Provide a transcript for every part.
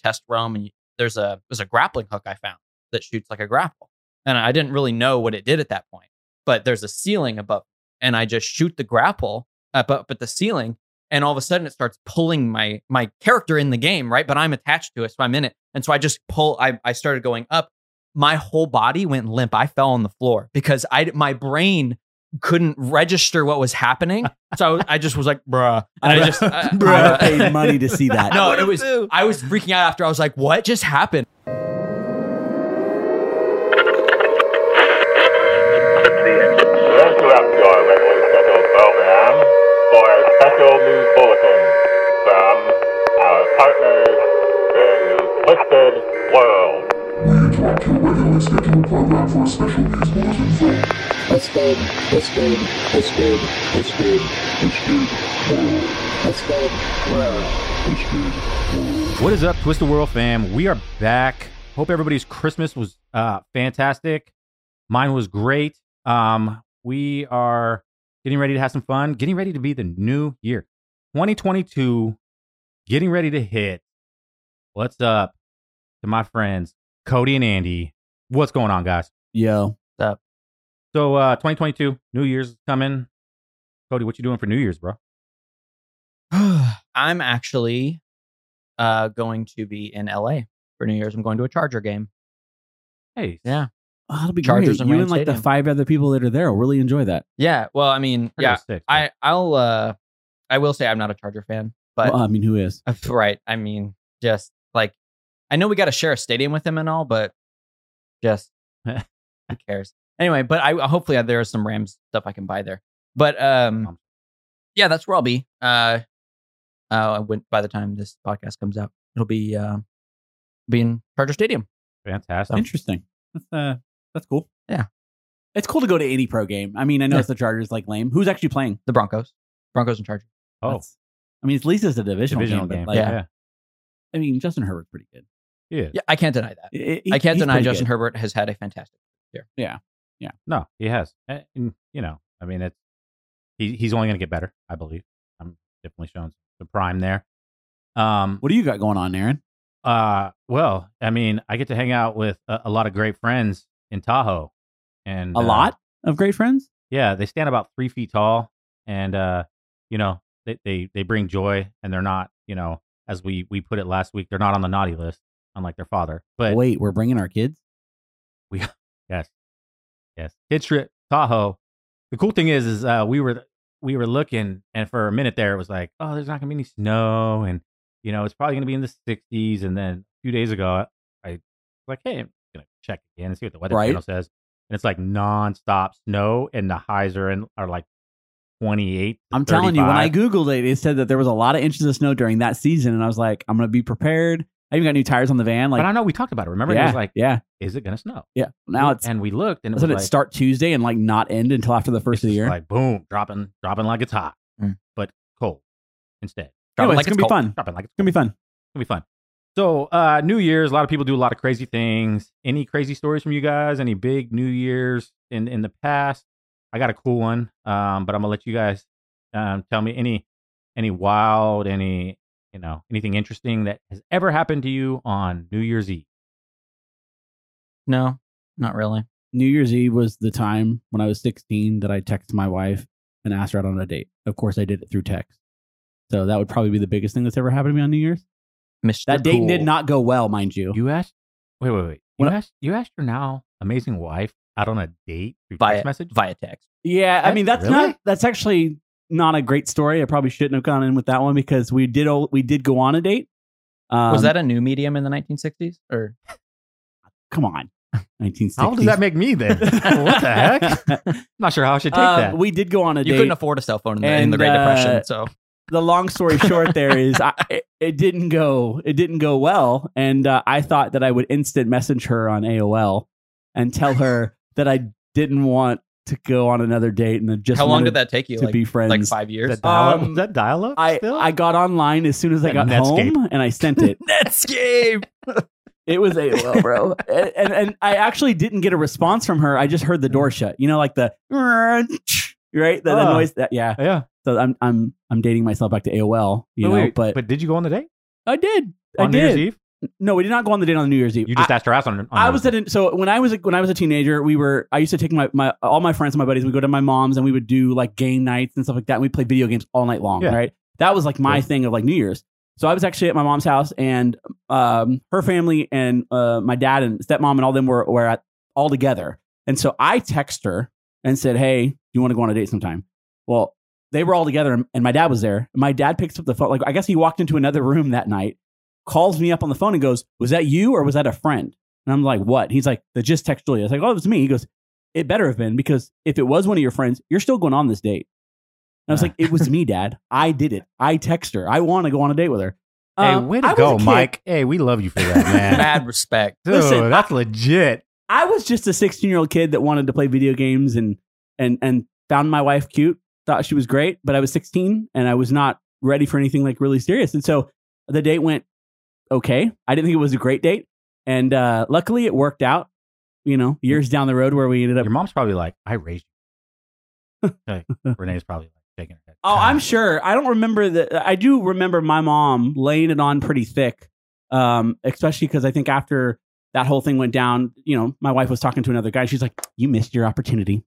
Test realm and you, there's a there's a grappling hook I found that shoots like a grapple. And I didn't really know what it did at that point. But there's a ceiling above and I just shoot the grapple up up at the ceiling and all of a sudden it starts pulling my my character in the game, right? But I'm attached to it, so I'm in it. And so I just pull I I started going up. My whole body went limp. I fell on the floor because I my brain couldn't register what was happening. So I, I just was like, bruh. And I just, uh, I would have paid money to see that. no, it was. I was freaking out after. I was like, "What just happened?" Interrupt your regularly scheduled program for a special news bulletin from our partners in Twisted World. We interrupt your regularly scheduled program for a special news bulletin from Twisted, Twisted, Twisted, Twisted, Twisted World. Twisted World. Twisted World. What is up, Twisted World fam? We are back. Hope everybody's Christmas was uh, fantastic. Mine was great. Um, we are getting ready to have some fun, getting ready to be the new year. 2022, getting ready to hit. What's up to my friends, Cody and Andy? What's going on, guys? Yo, What's up? So, uh, 2022, New Year's is coming. Cody, what you doing for New Year's, bro? I'm actually uh, going to be in LA for New Year's. I'm going to a Charger game. Hey, Yeah, oh, that'll be Chargers great. and You Rams and like the five other people that are there will really enjoy that. yeah. Well, I mean, I gotta yeah. stick, I I'll uh, I will say I'm not a Charger fan, but well, I mean, who is? Right. I mean, just like I know we got to share a stadium with him and all, but just who cares? Anyway, but I hopefully there is some Rams stuff I can buy there. But um, yeah, that's where I'll be. Uh, uh, when by the time this podcast comes out, it'll be uh, be in Charger Stadium. fantastic. Interesting. That's uh, that's cool. Yeah. it's cool to go to any pro game. I mean, I know Yeah. it's the Chargers like lame. Who's actually playing? The Broncos, Broncos and Chargers. oh, That's- I mean, at least it's a divisional, divisional game. game. But like, Yeah. yeah. I mean, Justin Herbert's pretty good. yeah. Yeah, I can't deny that. I- I can't deny Justin good. Herbert has had a fantastic. No, he has. And, and, you know, I mean, it's he, he's only going to get better, I believe. I'm definitely showing the prime there. Um, What do you got going on, Aaron? uh, well, I mean, I get to hang out with a, a lot of great friends in Tahoe, and A uh, lot of great friends. Yeah, they stand about three feet tall, and uh, you know, they, they they bring joy, and they're not, you know, as we we put it last week, they're not on the naughty list, unlike their father. But Wait, we're bringing our kids. We yes, yes. Kid trip Tahoe. The cool thing is, is uh, we were we were looking, and for a minute there, it was like, oh, there's not gonna be any snow, and you know, it's probably gonna be in the 60s. And then a few days ago, I was like, hey, I'm gonna check again and see what the weather Right. channel says, and it's like nonstop snow, and the highs are in are like 28. to I'm telling you, when I googled it, it said that there was a lot of inches of snow during that season, and I was like, I'm gonna be prepared. I even got new tires on the van. Like, but I know we talked about it. Remember, yeah, it was like, yeah, is it gonna snow? yeah. Now it's and we looked, and it was doesn't like, it start Tuesday and like not end until after the first of the year? like boom, dropping, dropping like it's hot, Mm. but cold instead. Dropping Anyway, like it's gonna it's be fun. Dropping like it's It's gonna be fun. It's gonna be fun. So, uh, New Year's, a lot of people do a lot of crazy things. Any crazy stories from you guys? Any big New Year's in in the past? I got a cool one, um, but I'm gonna let you guys um, tell me any any wild, any you know, anything interesting that has ever happened to you on New Year's Eve. No, not really. New Year's Eve was the time when I was 16 that I texted my wife and asked her out on a date. Of course, I did it through text. So that would probably be the biggest thing that's ever happened to me on New Year's. Mr. That date Cool. did not go well, mind you. You asked, wait, wait, wait. You What- asked, you asked your now amazing wife out on a date through via text message. via text. Yeah, I mean that's Really? not that's actually not a great story. I probably shouldn't have gone in with that one because we did o- we did go on a date. Um, Was that a new medium in the 1960s or come on? 1960s. How old does that make me then? what the heck? I'm not sure how I should take Uh, that. We did go on a you date. You couldn't afford a cell phone in the, in the Great uh, Depression? So the long story short there is I, it, it didn't go it didn't go well and uh, i thought that i would instant message her on aol and tell her that i didn't want to go on another date and then just How long did that take you? to Like, be friends like five years. Is that dial-up? Um, Is that dial-up I, still? I got online as soon as I got Netscape. home and I sent it. Netscape. It was AOL, bro. and, and and I actually didn't get a response from her. I just heard the door shut. You know, like the right that, that Oh. noise. That yeah. yeah. So I'm I'm I'm dating myself back to AOL. You But know, wait, but, but did you go on the date I did. I on New did. Year's Eve? No, we did not go on the date on New Year's Eve. You just I, asked her out on. on I was at a, so when I was a, when I was a teenager, we were I used to take my, my all my friends and my buddies. We go to my mom's and we would do like game nights and stuff like that. And we play video games all night long. Yeah. Right, that was like my Yeah. thing of like New Year's. So I was actually at my mom's house and um, her family and uh, my dad and stepmom and all them were were at all together. And so I text her and said, "Hey, do you want to go on a date sometime?" Well, they were all together and, and my dad was there. My dad picks up the phone. Like I guess he walked into another room that night, calls me up on the phone and goes, "Was that you or was that a friend?" And I'm like, "What?" He's like, "The just text Julia." It's like, "Oh, it was me." He goes, "It better have been because if it was one of your friends, you're still going on this date." And I was like, "It was me, Dad. I did it. I text her. I want to go on a date with her." Hey, Um, way I to was go, kid. Mike. Hey, we love you for that, man. Mad respect. Dude, Listen, that's legit. I was just a 16 year old kid that wanted to play video games and and and found my wife cute. Thought she was great, but I was 16 and I was not ready for anything like really serious. And so the date went okay. I didn't think it was a great date, and uh, luckily it worked out. You know, years down the road where we ended up. Your mom's probably like, I raised you. like, Renee's probably like shaking her head. Oh, I'm sure. I don't remember that. I do remember my mom laying it on pretty thick, um, especially because I think after that whole thing went down, you know, my wife was talking to another guy. She's like, "You missed your opportunity.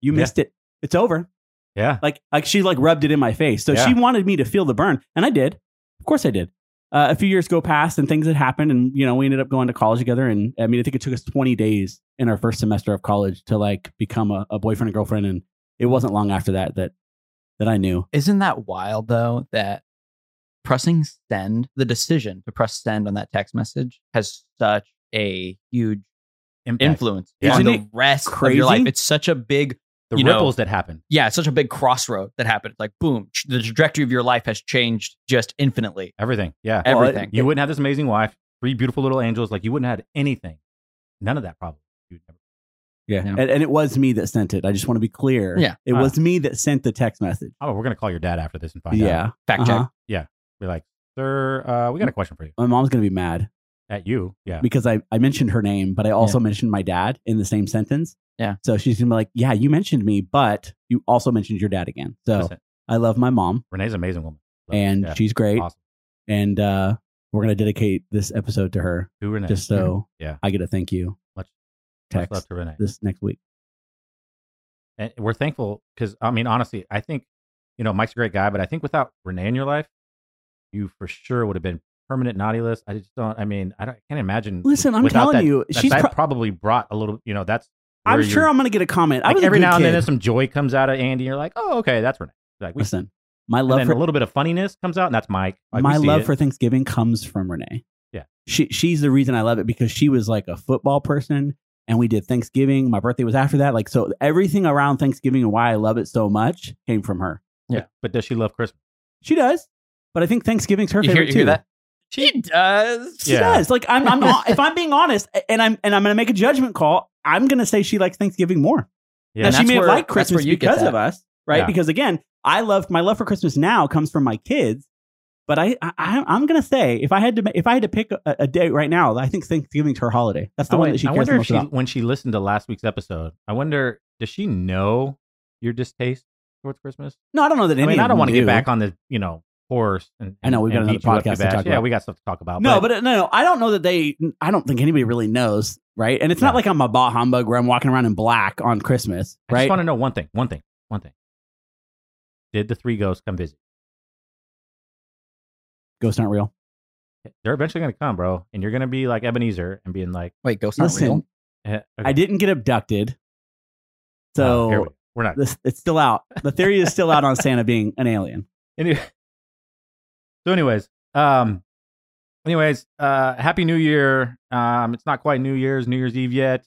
You Yeah. missed it. It's over." Yeah. Like, like she like rubbed it in my face. So Yeah. she wanted me to feel the burn, and I did. Of course, I did. Uh, a few years go past, and things had happened, and you know, we ended up going to college together. And I mean, I think it took us 20 days in our first semester of college to like become a, a boyfriend and girlfriend. And it wasn't long after that that that I knew. Isn't that wild though? That pressing send, the decision to press send on that text message has such a huge Impact. influence Yeah. on Isn't the it rest of your life. It's such a big, The you know- ripples that happen. yeah, it's such a big crossroad that happened. Like, boom, the trajectory of your life has changed just infinitely. Everything. Yeah. Well, it- Everything. you wouldn't have this amazing wife, three beautiful little angels. Like, you wouldn't have had anything. None of that probably. You'd never- Yeah. Yeah. And, and it was me that sent it. I just want to be clear. Yeah. It Ah. was me that sent the text message. Oh, we're going to call your dad after this and find out. yeah. Fact Uh-huh. check. Be like, sir, uh, we got a question for you. My mom's going to be mad At you. Yeah. because I, I mentioned her name, but I also mentioned my dad in the same sentence. Yeah. So she's going to be like, yeah, you mentioned me, but you also mentioned your dad again. So I love my mom Renee's an amazing woman. Love and Yeah. she's great. awesome. And uh, we're going to dedicate this episode to her To Renee. just so Yeah. I get a thank you Much- Much love to Renee. this next week. and we're thankful because I mean, honestly, I think you know Mike's a great guy, but I think without Renee in your life, you for sure would have been permanent naughty list. I just don't. I mean, I, don't, I can't imagine. Listen, I'm telling that- you, that- she's that pro- probably brought a little. You know, that's. I'm sure I'm going to get a comment. I Like was a every good now and then, kid. there's some joy comes out of Andy. You're like, oh, okay, that's Renee. Like we, Listen, my and love then for a little bit of funniness comes out, and that's Mike. Like, my love it. for Thanksgiving comes from Renee. Yeah. She she's the reason I love it because she was like a football person and we did Thanksgiving. My birthday was after that. Like so everything around Thanksgiving and why I love it so much came from her. But, but does she love Christmas? She does. But I think Thanksgiving's her You hear, favorite you too. hear that? She does. She Yeah. does. Like I'm I'm if I'm being honest and I'm and I'm gonna make a judgment call, I'm gonna say she likes Thanksgiving more. Yeah. now she that's may have where- liked Christmas you because of us, right? Yeah. Because again, I love my love for Christmas now comes from my kids. But I, I I'm gonna say if I had to if I had to pick a, a day right now, I think Thanksgiving's her holiday. That's the I, one that she I cares wonder the if she, about. when she listened to last week's episode, I wonder does she know your distaste towards Christmas? No, I don't know that. I Any mean, I don't want to get back on the you know horse. And, I know, we've got and another beat you up podcast too to bad. talk Yeah, we got stuff to talk about. No, but uh, no, no, I don't know that they. I don't think anybody really knows, right? And it's not like I'm a bah humbug where I'm walking around in black on Christmas, I right? just want to know one thing. One thing. One thing. Did the three ghosts come visit? Ghosts aren't real. They're eventually going to come, bro, and you're going to be like Ebenezer and being like, Wait, ghosts aren't Listen, real. eh, okay. I didn't get abducted, Oh, here so we we're not. this, it's still out. The theory is still out on Santa being an alien. Anyway, so, anyways, um, anyways, uh, happy New Year. Um, it's not quite New Year's, New Year's Eve yet.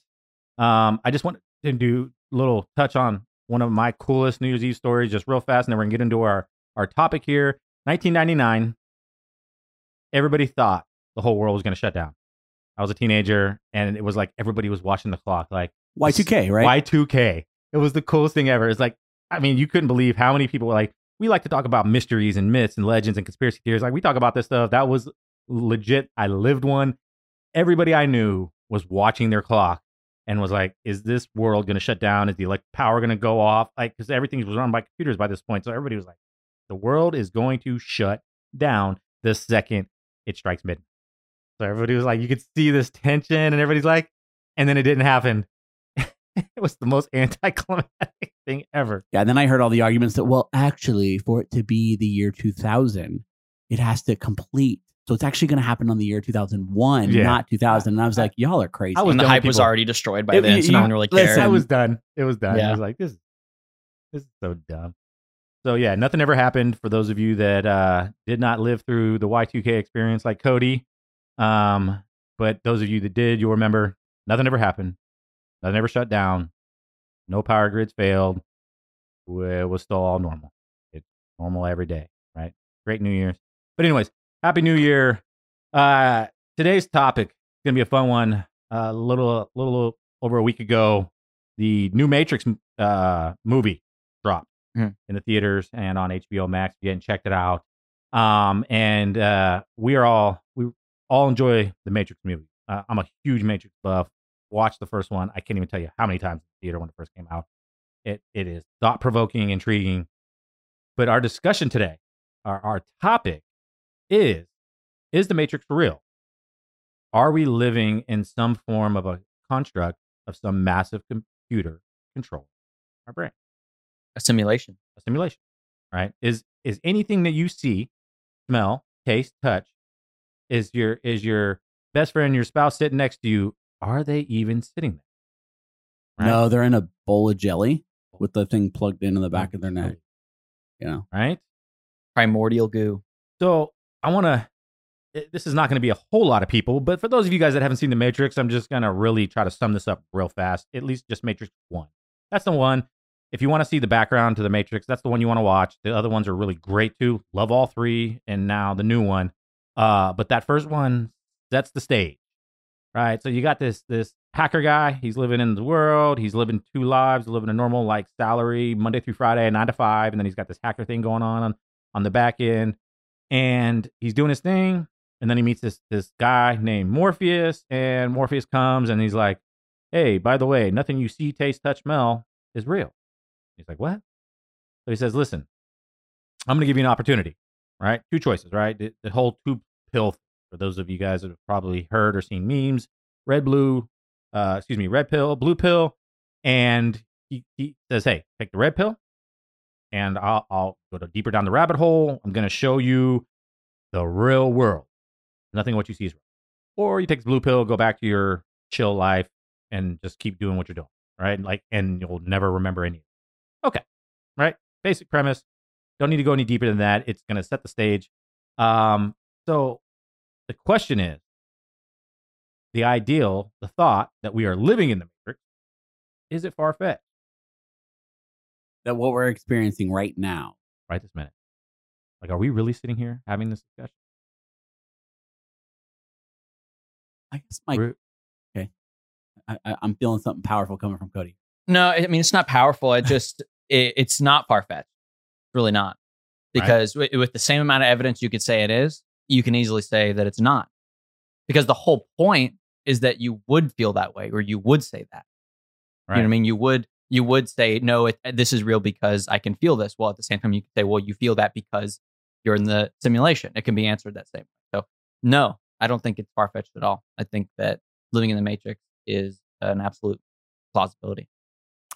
Um, I just wanted to do a little touch on one of my coolest New Year's Eve stories, just real fast, and then we're gonna get into our our topic here. 1999. Everybody thought the whole world was going to shut down. I was a teenager, and it was like everybody was watching the clock, like Y2K, right? Y2K. It was the coolest thing ever. It's like, I mean, you couldn't believe how many people were like, we like to talk about mysteries and myths and legends and conspiracy theories. Like, we talk about this stuff. That was legit. I lived one. Everybody I knew was watching their clock and was like, is this world going to shut down? Is the electric power going to go off? Like, because everything was run by computers by this point. So everybody was like, the world is going to shut down the second it strikes midnight. So everybody was like, you could see this tension, and everybody's like, and then it didn't happen. it was the most anticlimactic thing ever. Yeah, then I heard all the arguments that, well, actually, for it to be the year 2000, it has to complete. So it's actually going to happen on the year 2001, Yeah. not 2000. And I was like, y'all are crazy. I was and the done with hype was already destroyed by It- then, so no you- one really listen, cared. I was done. It was done. I was like, this, this is so dumb. So yeah, nothing ever happened for those of you that uh, did not live through the Y2K experience like Cody. Um, but those of you that did, you'll remember nothing ever happened. Nothing ever shut down. No power grids failed. It was still all normal. It's normal every day, right? Great New Year's. But anyways, Happy New Year. Uh, today's topic is gonna be a fun one. A little, little over a week ago, the new Matrix uh, movie dropped Mhm. in the theaters and on HBO Max. If you hadn't checked it out, um, and uh, we are all we all enjoy the Matrix movie. Uh, I'm a huge Matrix buff. Watched the first one. I can't even tell you how many times in the theater when it first came out. It it is thought provoking, intriguing. But our discussion today, our our topic is is the Matrix real? Are we living in some form of a construct of some massive computer control our brain? a simulation. A simulation, right? Is is anything that you see, smell, taste, touch, is your is your best friend, your spouse sitting next to you? Are they even sitting there? No, they're in a bowl of jelly with the thing plugged in in the back of their neck. You know, right? Primordial goo. So I want to. This is not going to be a whole lot of people, but for those of you guys that haven't seen The Matrix, I'm just going to really try to sum this up real fast. At least just Matrix 1. That's the one. If you want to see the background to The Matrix, that's the one you want to watch. The other ones are really great too. Love all three, and now the new one. Uh, but that first one sets the stage, right? So you got this this hacker guy. He's living in the world. He's living two lives, living a normal like salary Monday through Friday, nine to five, and then he's got this hacker thing going on on, on the back end, and he's doing his thing. And then he meets this this guy named Morpheus, and Morpheus comes and he's like, "Hey, by the way, nothing you see, taste, touch, smell is real." He's like, "What?" So he says, "Listen, I'm going to give you an opportunity, right? Two choices, right? The, the whole two pill. For those of you guys that have probably heard or seen memes, red, blue, uh, excuse me, red pill, blue pill, and he, he says, "Hey, take the red pill, and I'll, I'll go to deeper down the rabbit hole. I'm going to show you the real world. Nothing what you see is real. Or you take the blue pill, go back to your chill life, and just keep doing what you're doing, right? Like, and you'll never remember any. Okay, right? Basic premise. Don't need to go any deeper than that. It's going to set the stage. Um, so the question is, the ideal, the thought that we are living in the matrix, is it far fetched? that what we're experiencing right now. right this minute. Like, are we really sitting here having this discussion? I guess my We're- I, I, I'm feeling something powerful coming from Cody. No, I mean it's not powerful. It just it, it's not far fetched. Really not. Right. Because with the same amount of evidence you could say it is, you can easily say that it's not. Because the whole point is that you would feel that way, or you would say that. You know what I mean? You would you would say no, it, this is real because I can feel this. Well, at the same time, you could say, well, you feel that because you're in the simulation. It can be answered that same way. So no, I don't think it's far fetched at all. I think that living in the matrix is an absolute plausibility.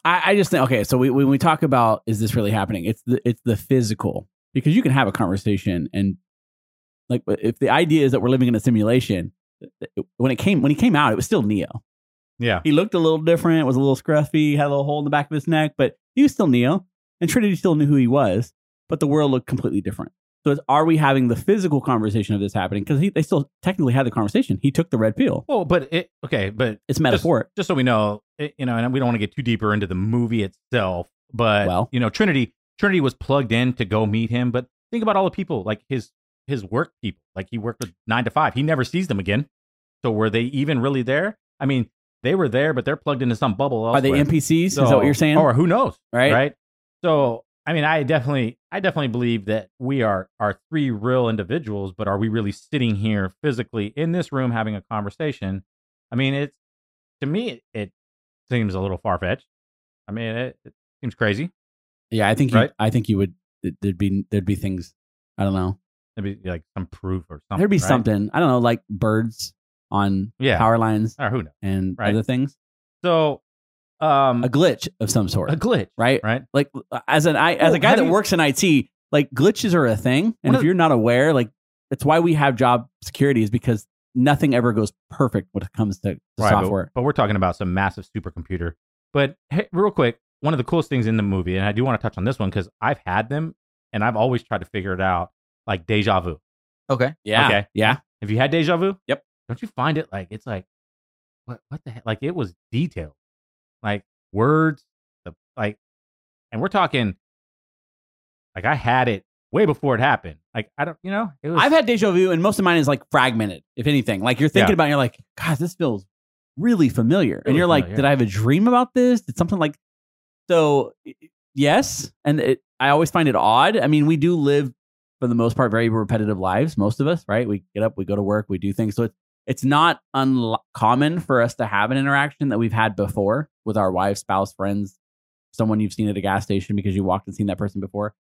I, I just think okay. So we, when we talk about is this really happening? It's the it's the physical because you can have a conversation and like if the idea is that we're living in a simulation. When it came when he came out, it was still Neo. yeah. He looked a little different, was a little scruffy, had a little hole in the back of his neck, but he was still Neo. And Trinity still knew who he was, but the world looked completely different. So it's, are we having the physical conversation of this happening? Because they still technically had the conversation. He took the red pill. Well, but it, okay, but It's metaphoric. just so we know, it, you know, and we don't want to get too deeper into the movie itself, but Well. you know, Trinity Trinity was plugged in to go meet him, but think about all the people like his his work people. Like he worked with nine to five. He never sees them again. So were they even really there? I mean, they were there, but they're plugged into some bubble. Are they elsewhere. NPCs? Is that what you're saying? Or who knows? Right. Right. So I mean, I definitely, I definitely believe that we are are three real individuals, but are we really sitting here physically in this room having a conversation? I mean, it's to me, it, it seems a little far fetched. I mean, it, it seems crazy. yeah, I think you, Right. I think you would. There'd be there'd be things. I don't know. Maybe like some proof or something. There'd be right? something. I don't know, like birds on Yeah. power lines Or who knows? and Right. other things. So, um, A glitch of some sort, a glitch, right? right? Like as an I as Oh, a guy that you- works in IT, like glitches are a thing, and if you're not aware, like that's why we have job security is because nothing ever goes perfect when it comes to, to Right, but- software. But, we're talking about some massive supercomputer. But hey, real quick, one of the coolest things in the movie, and I do want to touch on this one because I've had them and I've always tried to figure it out, like deja vu. Okay. Yeah, Okay. yeah. Have you had deja vu? Yep. Don't you find it like it's like what what the heck? Like it was detailed, like words, the like, and we're talking like I had it way before it happened. Like I don't, you know, it was. I've had deja vu, and most of mine is like fragmented, if anything. Like you're thinking Yeah. about, it, you're like, God, this feels really familiar, and you're like, did. I have a dream about this? Did something like so? Yes, and it, I always find it odd. I mean, we do live for the most part very repetitive lives. Most of us, right? We get up, we go to work, we do things. So it's it's not uncommon for us to have an interaction that we've had before with our wife, spouse, friends, someone you've seen at a gas station because you walked and seen that person before.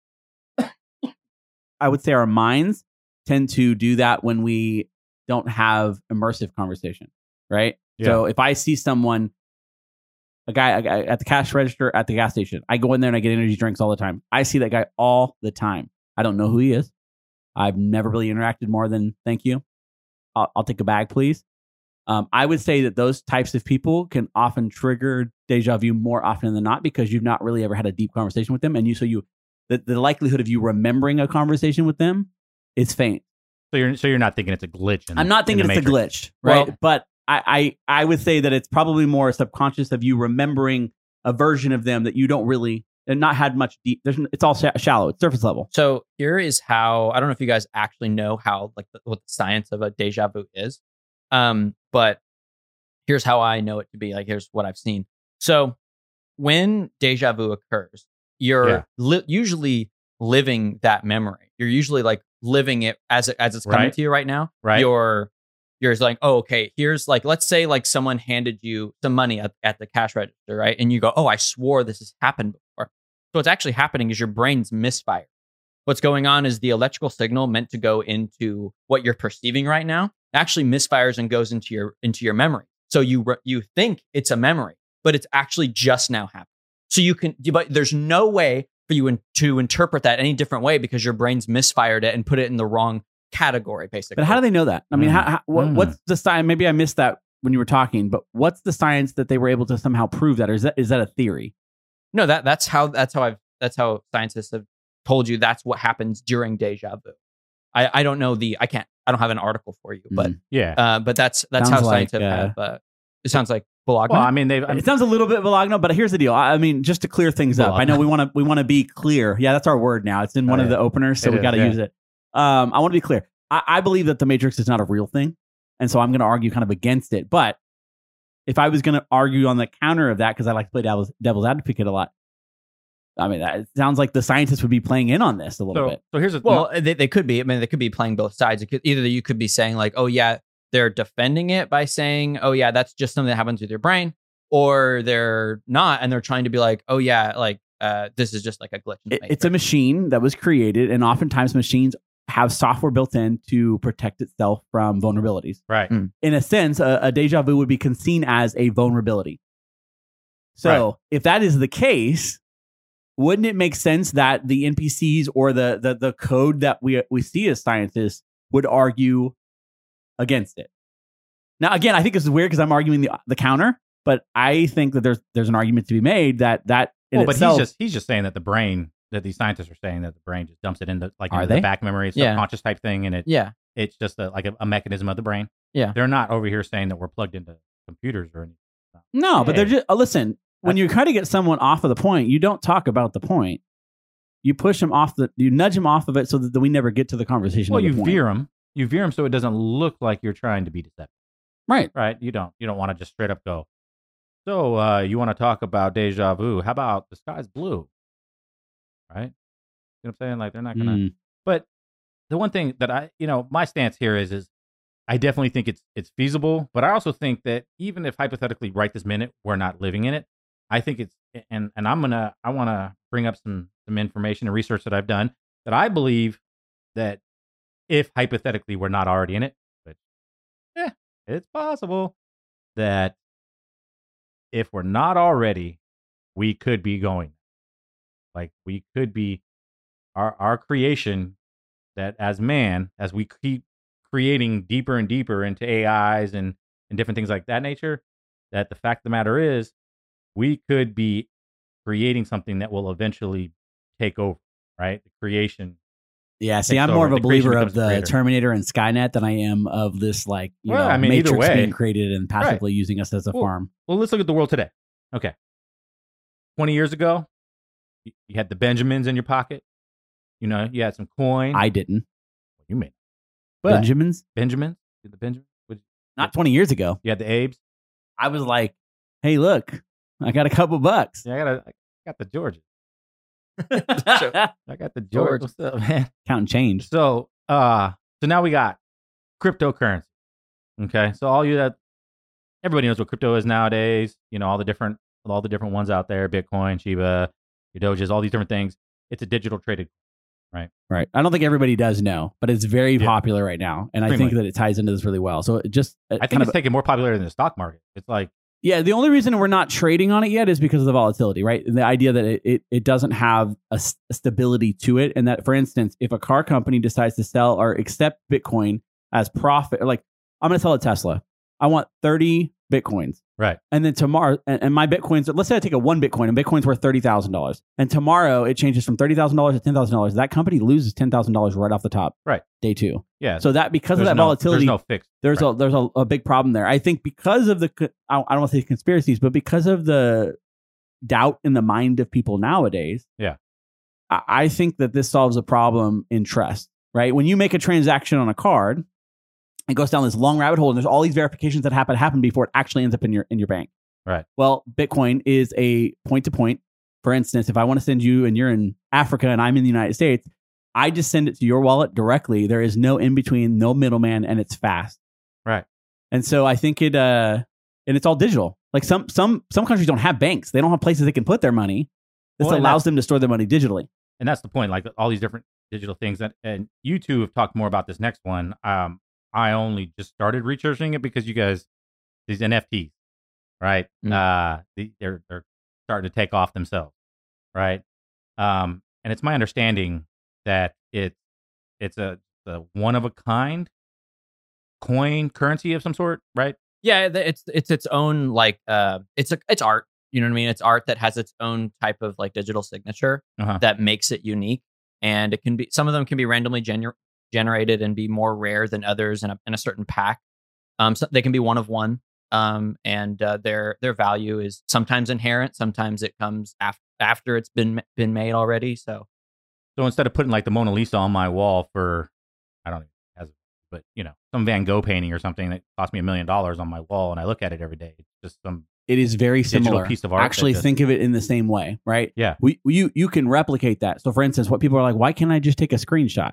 I would say our minds tend to do that when we don't have immersive conversation, right? So if I see someone, a guy, a guy at the cash register at the gas station, I go in there and I get energy drinks all the time. I see that guy all the time. I don't know who he is. I've never really interacted more than thank you. I'll, I'll take a bag, please. Um, I would say that those types of people can often trigger deja vu more often than not because you've not really ever had a deep conversation with them, and you so you the, the likelihood of you remembering a conversation with them is faint. so you're so you're not thinking it's a glitch. I'm not in thinking it's a glitch, right? Well- but I, I I would say that it's probably more subconscious of you remembering a version of them that you don't really and not had much deep. There's, it's all sha- shallow. It's surface level. So here is how I don't know if you guys actually know how like the, what the science of a deja vu is, um, but here's how I know it to be. Like here's what I've seen. So when deja vu occurs, you're Yeah. li- usually living that memory. You're usually like living it as it, as it's coming Right. to you right now. Right. You're you're like, oh, okay. Here's like, let's say like someone handed you some money at, at the cash register, right? And you go, oh, I swore this has happened before. So what's actually happening is your brain's misfire. What's going on is the electrical signal meant to go into what you're perceiving right now actually misfires and goes into your into your memory. So you re- you think it's a memory, but it's actually just now happened. So you can, but there's no way for you in, to interpret that any different way because your brain's misfired it and put it in the wrong category, basically. But how do they know that? I mean, Mm. how, how, what, Mm. what's the science? Maybe I missed that when you were talking, but what's the science that they were able to somehow prove that, or is that is that a theory? No, that that's how that's how I've that's how scientists have told you that's what happens during deja vu. I, I don't know the I can't I don't have an article for you, but Mm. Yeah. uh, but that's that's Sounds how like, scientists uh, have. Uh, it sounds like Bologna. well, I mean, they've. I mean, It sounds a little bit Bologna, but here's the deal. I I mean, just to clear things up, I know we want to we want to be clear. Yeah, that's our word now. It's in one Oh, of yeah. the openers, so It we got to yeah. use it. Um, I want to be clear. I, I believe that the Matrix is not a real thing, and so I'm going to argue kind of against it. But if I was going to argue on the counter of that, because I like to play devil's, devil's advocate a lot, I mean, that, it sounds like the scientists would be playing in on this a little so, bit. so here's a Well, they, they could be. I mean, they could be playing both sides. It could, either you could be saying like, "Oh yeah, they're defending it by saying, "Oh yeah, that's just something that happens with your brain," or they're not, and they're trying to be like, "Oh yeah, like uh, this is just like a glitch." It, it's a machine that was created, and oftentimes machines have software built in to protect itself from vulnerabilities. right. Mm. in a sense, a, a deja vu would be con- seen as a vulnerability. So, Right. if that is the case, wouldn't it make sense that the NPCs or the, the the code that we we see as scientists would argue against it? Now, again, I think this is weird because I'm arguing the the counter, but I think that there's there's an argument to be made that that in Well, but itself, he's just he's just saying that the brain that these scientists are saying that the brain just dumps it into like Are into they? the back memory, it's Yeah. subconscious type thing, and it yeah, it's just a, like a, a mechanism of the brain. Yeah. they're not over here saying that we're plugged into computers or anything. no, but they're just uh, listen. When you try to get someone off of the point, you don't talk about the point. you push them off the, you nudge them off of it so that we never get to the conversation. well, the you veer them. You veer them so it doesn't look like you're trying to be deceptive, right? right? You don't. You don't want to just straight up go. So uh, you want to talk about deja vu? How about the sky's blue? Right? You know what I'm saying? Like they're not gonna. Mm. But the one thing that I, you know, my stance here is, is I definitely think it's it's feasible, but I also think that even if hypothetically right this minute we're not living in it, I think it's and and I'm gonna I want to bring up some some information and research that I've done that I believe that if hypothetically we're not already in it, but yeah, it's possible that if we're not already, we could be going. Like we could be our our creation that as man, as we keep creating deeper and deeper into AIs and and different things like that nature, that the fact of the matter is, we could be creating something that will eventually take over, right? The creation. Yeah, see, I'm more over. of a The believer of the. Terminator and Skynet than I am of this like you Well, know I mean, either Matrix way. being created and passively using us as a Well, farm. Well, let's look at the world today. Okay. 20 years ago, you you had the Benjamins in your pocket. You know, you had some coin. I didn't. you made but Benjamins, Benjamins, the Benjamins. What- not 20 years ago. You had the Abes. I was like, hey, look, I got a couple bucks. Yeah, I got a, I got the Georgia. I got the George. George. What's up, man? Counting change. So, uh, so now we got cryptocurrency. Okay, so all you that everybody knows what crypto is nowadays. You know all the different all the different ones out there: Bitcoin, Shiba, your Doges, all these different things. It's a digital traded. Right. Right. I don't think everybody does know, but it's very Yeah. popular right now. And I think that it ties into this really well. So it just uh, I think kind it's of, taking more popularity than the stock market. It's like yeah, the only reason we're not trading on it yet is because of the volatility, right? The idea that it, it, it doesn't have a stability to it. And that, for instance, if a car company decides to sell or accept Bitcoin as profit, like, I'm going to sell a Tesla. I want 30 Bitcoins. Right. And then tomorrow, and, and my Bitcoins, let's say I take a one Bitcoin and Bitcoin's worth $30,000. And tomorrow it changes from $30,000 to $10,000. That company loses $10,000 right off the top. Right. Day two. yeah. So that because of that no, volatility, There's no fix. there's a there's a, a big problem there. I think because of the I I don't want to say conspiracies, but because of the doubt in the mind of people nowadays. Yeah. I, I think that this solves a problem in trust. Right when you make a transaction on a card, it goes down this long rabbit hole, and there's all these verifications that happen happen before it actually ends up in your in your bank. Right. Well, Bitcoin is a point to point. For instance, if I want to send you and you're in Africa and I'm in the United States, I just send it to your wallet directly. There is no in between, no middleman, and it's fast. Right. And so I think it uh and it's all digital. Like some some some countries don't have banks. They don't have places they can put their money. This Well, allows them to store their money digitally. and that's the point. Like all these different digital things that, and you two have talked more about this next one. Um, I only just started researching it because you guys these NFTs, right? Mm. Uh, the, they're they're starting to take off themselves, right? Um, and it's my understanding that it's it's a, a one of a kind coin currency of some sort, right? Yeah, it's it's its own like uh it's a it's art. You know what I mean? It's art that has its own type of like digital signature Uh-huh. that makes it unique. And it can be some of them can be randomly gener- generated and be more rare than others in a, in a certain pack. Um, so they can be one of one. Um, and uh, their their value is sometimes inherent, sometimes it comes after after it's been been made already. So So instead of putting like the Mona Lisa on my wall for, I don't know, has, but you know, some Van Gogh painting or something that cost me a million dollars on my wall, and I look at it every day, it's just some It is very Digital similar. piece of art Actually, just- think of it in the same way, right? Yeah. We, you you can replicate that. So, for instance, what people are like, why can't I just take a screenshot?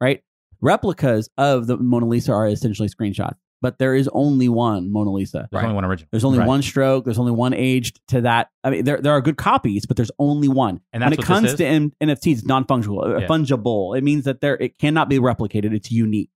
Right? Replicas of the Mona Lisa are essentially screenshots, but there is only one Mona Lisa. There's only one original. There's only Right. one stroke. There's only one aged to that. I mean, there, there are good copies, but there's only one. And when it what comes this to is? M- NFTs, it's non-fungible, uh, Yeah. fungible. It means that there it cannot be replicated. It's unique,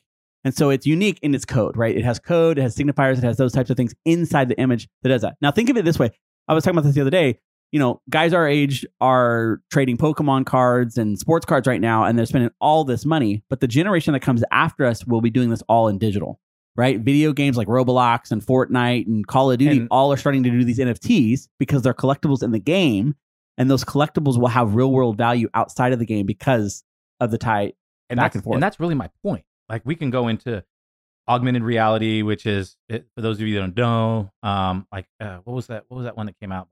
and so it's unique in its code. Right? It has code. It has signifiers. It has those types of things inside the image that does that. Now, think of it this way. I was talking about this the other day. You know, guys our age are trading Pokemon cards and sports cards right now, and they're spending all this money. But the generation that comes after us will be doing this all in digital, right? Video games like Roblox and Fortnite and Call of Duty And- all are starting to do these NFTs because they're collectibles in the game, and those collectibles will have real world value outside of the game because of the tie. and back that's, and forth. And that's really my point. Like we can go into augmented reality, which is for those of you that don't know, um, like uh, what was that? What was that one that came out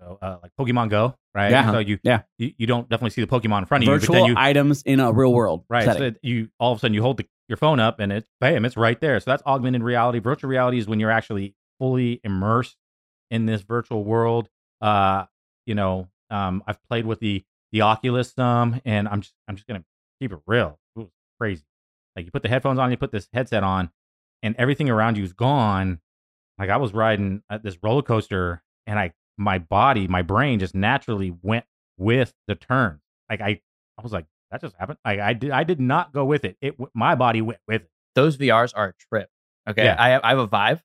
uh, like Pokemon Go, right? Yeah. So you, Yeah. you you don't definitely see the Pokemon in front of you, but Virtual then you items in a real world right. setting. So you all of a sudden you hold the, your phone up and it's bam, it's right there. So that's augmented reality. Virtual reality is when you're actually fully immersed in this virtual world. Uh, you know, um, I've played with the the Oculus some, and I'm just I'm just gonna keep it real. It was crazy. Like you put the headphones on, you put this headset on, and everything around you is gone. Like I was riding at this roller coaster, and I my body, my brain just naturally went with the turn. Like I, I was like, that just happened. Like I did, I did not go with it. It my body went with it. those VRs are a trip. Okay, Yeah. I have, I have a Vive,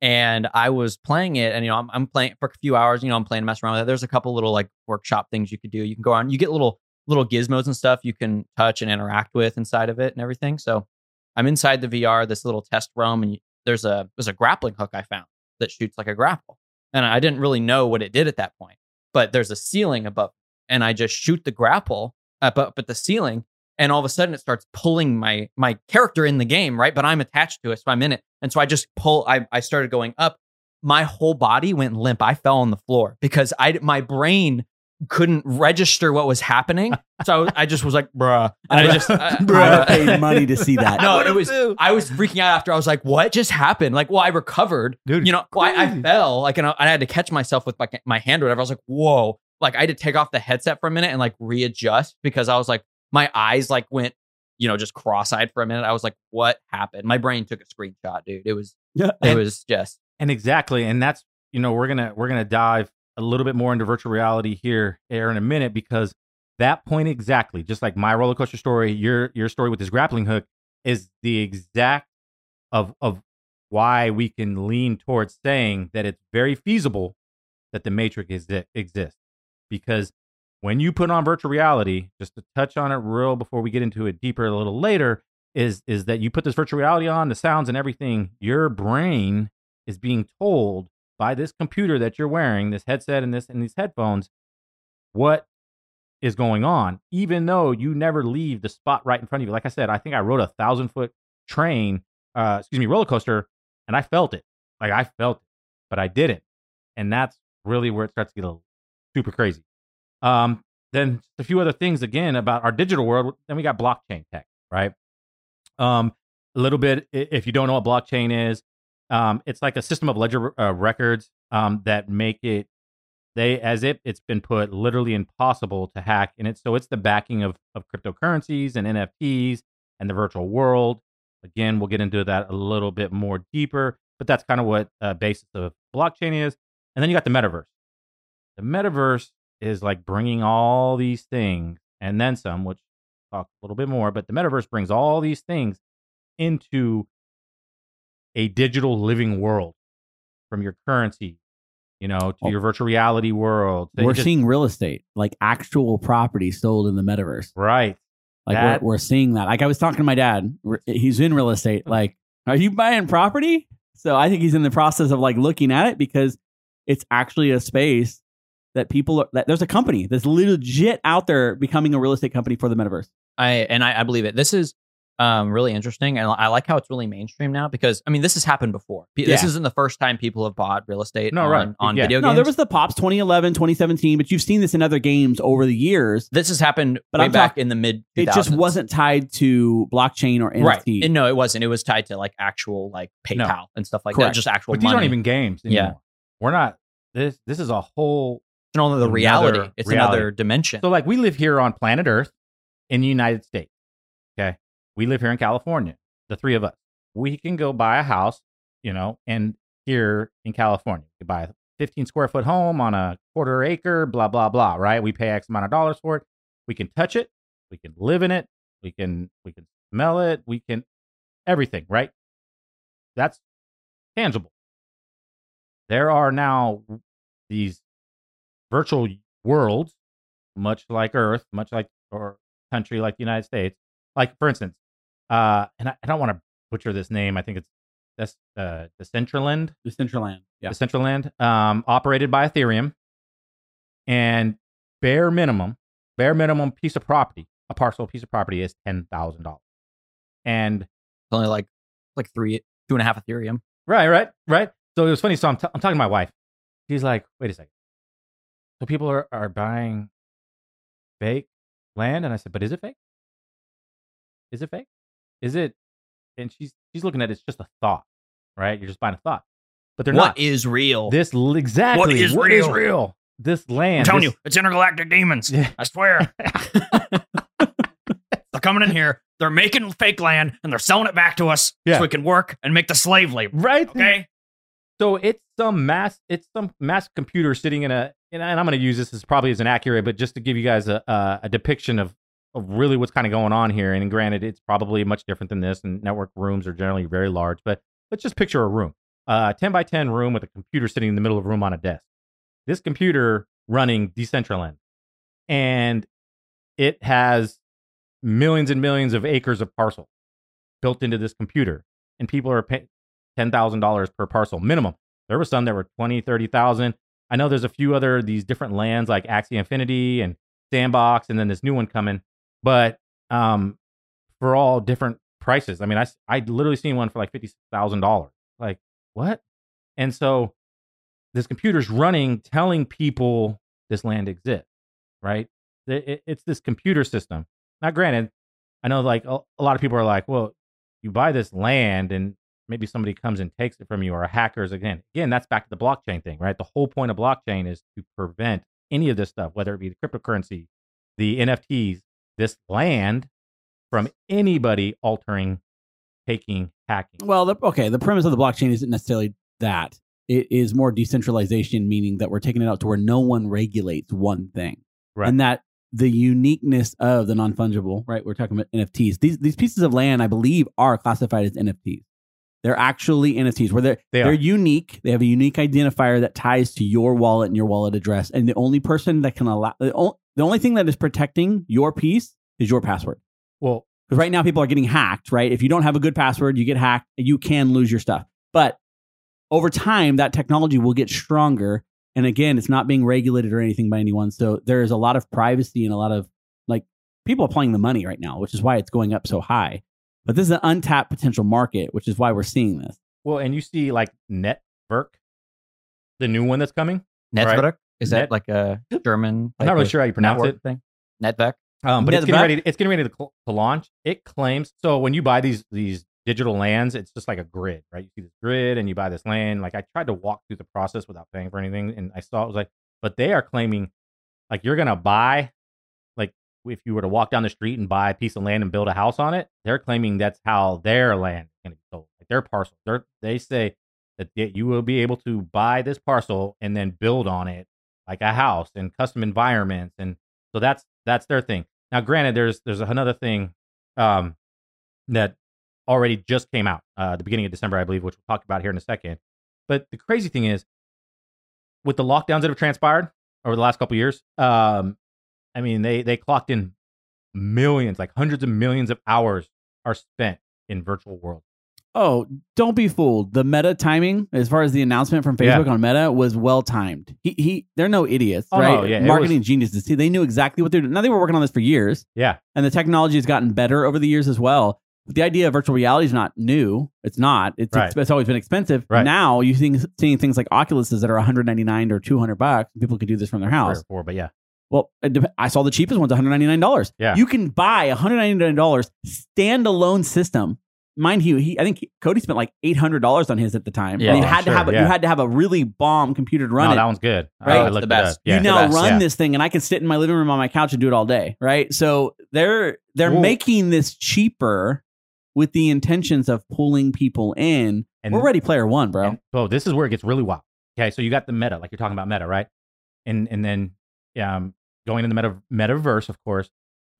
and I was playing it, and you know, I'm, I'm playing for a few hours. You know, I'm playing, mess around with it. There's a couple little like workshop things you could do. You can go on, you get little little gizmos and stuff you can touch and interact with inside of it and everything. So I'm inside the VR, this little test room, and you, there's a there's a grappling hook I found that shoots like a grapple, and I didn't really know what it did at that point. But there's a ceiling above, and I just shoot the grapple up up at the ceiling, and all of a sudden it starts pulling my my character in the game, right? But I'm attached to it, so I'm in it, and so I just pull. I I started going up. My whole body went limp. I fell on the floor because I my brain couldn't register what was happening. So I just was like, bruh, and I just I would have paid money to see that. No, it was. I was freaking out after. I was like, "What just happened?" Like, well, I recovered, Dude, You know, well, I, I fell, like, and I, I had to catch myself with my my hand or whatever. I was like, "Whoa!" Like, I had to take off the headset for a minute and like readjust because I was like, my eyes like went, you know, just cross-eyed for a minute. I was like, "What happened?" My brain took a screenshot, dude. It was, Yeah. it was just and exactly and that's you know we're gonna we're gonna dive a little bit more into virtual reality here Air, in a minute because that point exactly just like my roller coaster story your your story with this grappling hook is the exact of of why we can lean towards saying that it's very feasible that the matrix is, exists. Because when you put on virtual reality just to touch on it real before we get into it deeper a little later is is that you put this virtual reality on the sounds and everything your brain is being told by this computer that you're wearing, this headset and this and these headphones, what is going on, even though you never leave the spot right in front of you. Like I said, I think I rode a thousand foot train, uh, excuse me, roller coaster, and I felt it. Like I felt it, but I didn't. And that's really where it starts to get a little super crazy. Um, then a few other things again about our digital world. Then we got blockchain tech, right? Um, a little bit, if you don't know what blockchain is, um, it's like a system of ledger uh, records um, that make it they as if it's been put literally impossible to hack and it's so it's the backing of of cryptocurrencies and nfts and the virtual world. Again we'll get into that a little bit more deeper but that's kind of what uh, basis of blockchain is. And then you got the metaverse. The metaverse is like bringing all these things and then some which I'll talk a little bit more but the metaverse brings all these things into a digital living world from your currency you know to Oh. your virtual reality world So we're just- seeing real estate, like actual property sold in the metaverse. right Like That- we're, we're seeing that. Like I was talking to my dad. He's in real estate. Like, are you buying property? So I think he's in the process of like looking at it because it's actually a space that people are, that there's a company that's legit out there becoming a real estate company for the metaverse. I and I, I believe it. This is um, really interesting, and I like how it's really mainstream now because I mean this has happened before. P- This Yeah. isn't the first time people have bought real estate No, on, right. on Yeah. video No, games. No, there was the Pops 2011, 2017, but you've seen this in other games over the years. this has happened But way I'm back talk- in the mid. It just wasn't tied to blockchain or NFT. right. And no, it wasn't. It was tied to like actual like No. PayPal and stuff like Correct. that. Just actual but these money. aren't even games Yeah. we're not this this is a whole It's no longer the reality. It's reality. another dimension. So like we live here on planet Earth in the United States. We live here in California, the three of us. We can go buy a house, you know, and here in California, you buy a 15 square foot home on a quarter acre, blah, blah, blah, right? We pay X amount of dollars for it. We can touch it, we can live in it, we can we can smell it, we can everything, right? That's tangible. There are now these virtual worlds, much like Earth, much like or country like the United States. Like for instance, uh, and I, I don't want to butcher this name. I think it's that's uh, Decentraland, Decentraland. Yeah. The Decentraland, um, operated by Ethereum, and bare minimum, bare minimum piece of property, a parcel piece of property is ten thousand dollars. And It's only like like three, two and a half Ethereum. Right, right, right. So it was funny. So I'm, t- I'm talking to my wife. She's like, wait a second. so people are, are buying fake land, and I said, but is it fake? Is it fake? Is it? And she's she's looking at it, it's just a thought, right? You're just buying a thought, but they're What not. is real? this exactly is what is real? real. This land. I'm telling this- you, it's intergalactic demons. Yeah. I swear. they're coming in here. They're making fake land and they're selling it back to us Yeah. so we can work and make the slave labor. right? Okay. So it's some mass, it's some mass computer sitting in a, and I'm going to use this as probably as inaccurate, but just to give you guys a, a, a depiction of, of really what's kind of going on here. And granted, it's probably much different than this, and network rooms are generally very large. But let's just picture a room, uh, 10 by 10 room with a computer sitting in the middle of the room on a desk. This computer running Decentraland, and it has millions and millions of acres of parcel built into this computer, and people are paying ten thousand dollars per parcel minimum. There were some that were twenty, thirty thousand. I know there's a few other these different lands like Axie Infinity and Sandbox, and then this new one coming. But um, for all different prices. I mean, I I literally seen one for like fifty thousand dollars. Like what? And so this computer's running, telling people this land exists. Right? It- it- it's this computer system. Now, granted, I know like a, a lot of people are like, well, you buy this land and maybe somebody comes and takes it from you or hackers again again that's back to the blockchain thing right the whole point of blockchain is to prevent any of this stuff whether it be the cryptocurrency the nfts this land from anybody altering taking hacking Well, the, okay, the premise of the blockchain isn't necessarily that. It is more decentralization, meaning that we're taking it out to where no one regulates one thing. Right. And that the uniqueness of the non fungible, right? We're talking about NFTs. These these pieces of land, I believe, are classified as NFTs. They're actually NFTs where they're They they are are. unique. They have a unique identifier that ties to your wallet and your wallet address. And the only person that can allow the, the only thing that is protecting your piece is your password. well Because right now people are getting hacked, right? If you don't have a good password, you get hacked, you can lose your stuff. But over time, that technology will get stronger. And again, it's not being regulated or anything by anyone. So there is a lot of privacy and a lot of like people applying the money right now, which is why it's going up so high. But this is an untapped potential market, which is why we're seeing this. well and you see like network the new one that's coming Netzwerk? Is Net- that like a German? i'm not really sure how you pronounce it Thing? Netwerk. Um, but it's getting ready. It's getting ready to, cl- to launch. It claims so when you buy these these digital lands, it's just like a grid, right? You see this grid, and you buy this land. Like I tried to walk through the process without paying for anything, and I saw it was like, but they are claiming like you're gonna buy, like if you were to walk down the street and buy a piece of land and build a house on it, they're claiming that's how their land is gonna be sold, like their parcel. They're, they say that you will be able to buy this parcel and then build on it like a house and custom environments, and so that's that's their thing. Now, granted, there's there's another thing um, that already just came out uh, the beginning of December, I believe, which we'll talk about here in a second. But the crazy thing is, with the lockdowns that have transpired over the last couple years, um, I mean, they they clocked in millions, like hundreds of millions of hours are spent in virtual worlds. Oh, don't be fooled. The meta timing, as far as the announcement from Yeah. Facebook on Meta, was well timed. He, he, they're no idiots, Oh, right? no, yeah, Marketing geniuses. See, they knew exactly what they're doing. Now they were working on this for years, Yeah, and the technology has gotten better over the years as well. But the idea of virtual reality is not new. It's not. It's Right. it's always been expensive. Right. Now you see seeing things like Oculuses that are 199 or 200 bucks. People can do this from their three house. or four, but yeah, Well, I saw the cheapest one's $199. Yeah. You can buy $199 standalone system. Mind you, he I think Cody spent like $800 on his at the time. Yeah. and you Oh, had to have a, you had to have a really bomb computer to run no, it. that one's good. Right? I the it up. best. Yeah, you now best, run yeah. this thing and I can sit in my living room on my couch and do it all day, right? So they're they're Well- making this cheaper with the intentions of pulling people in. And- We're ready player 1, bro. And, so this is where it gets really wild. Okay, so you got the meta, like you're talking about meta, right? And and then um, going in the meta metaverse, of course,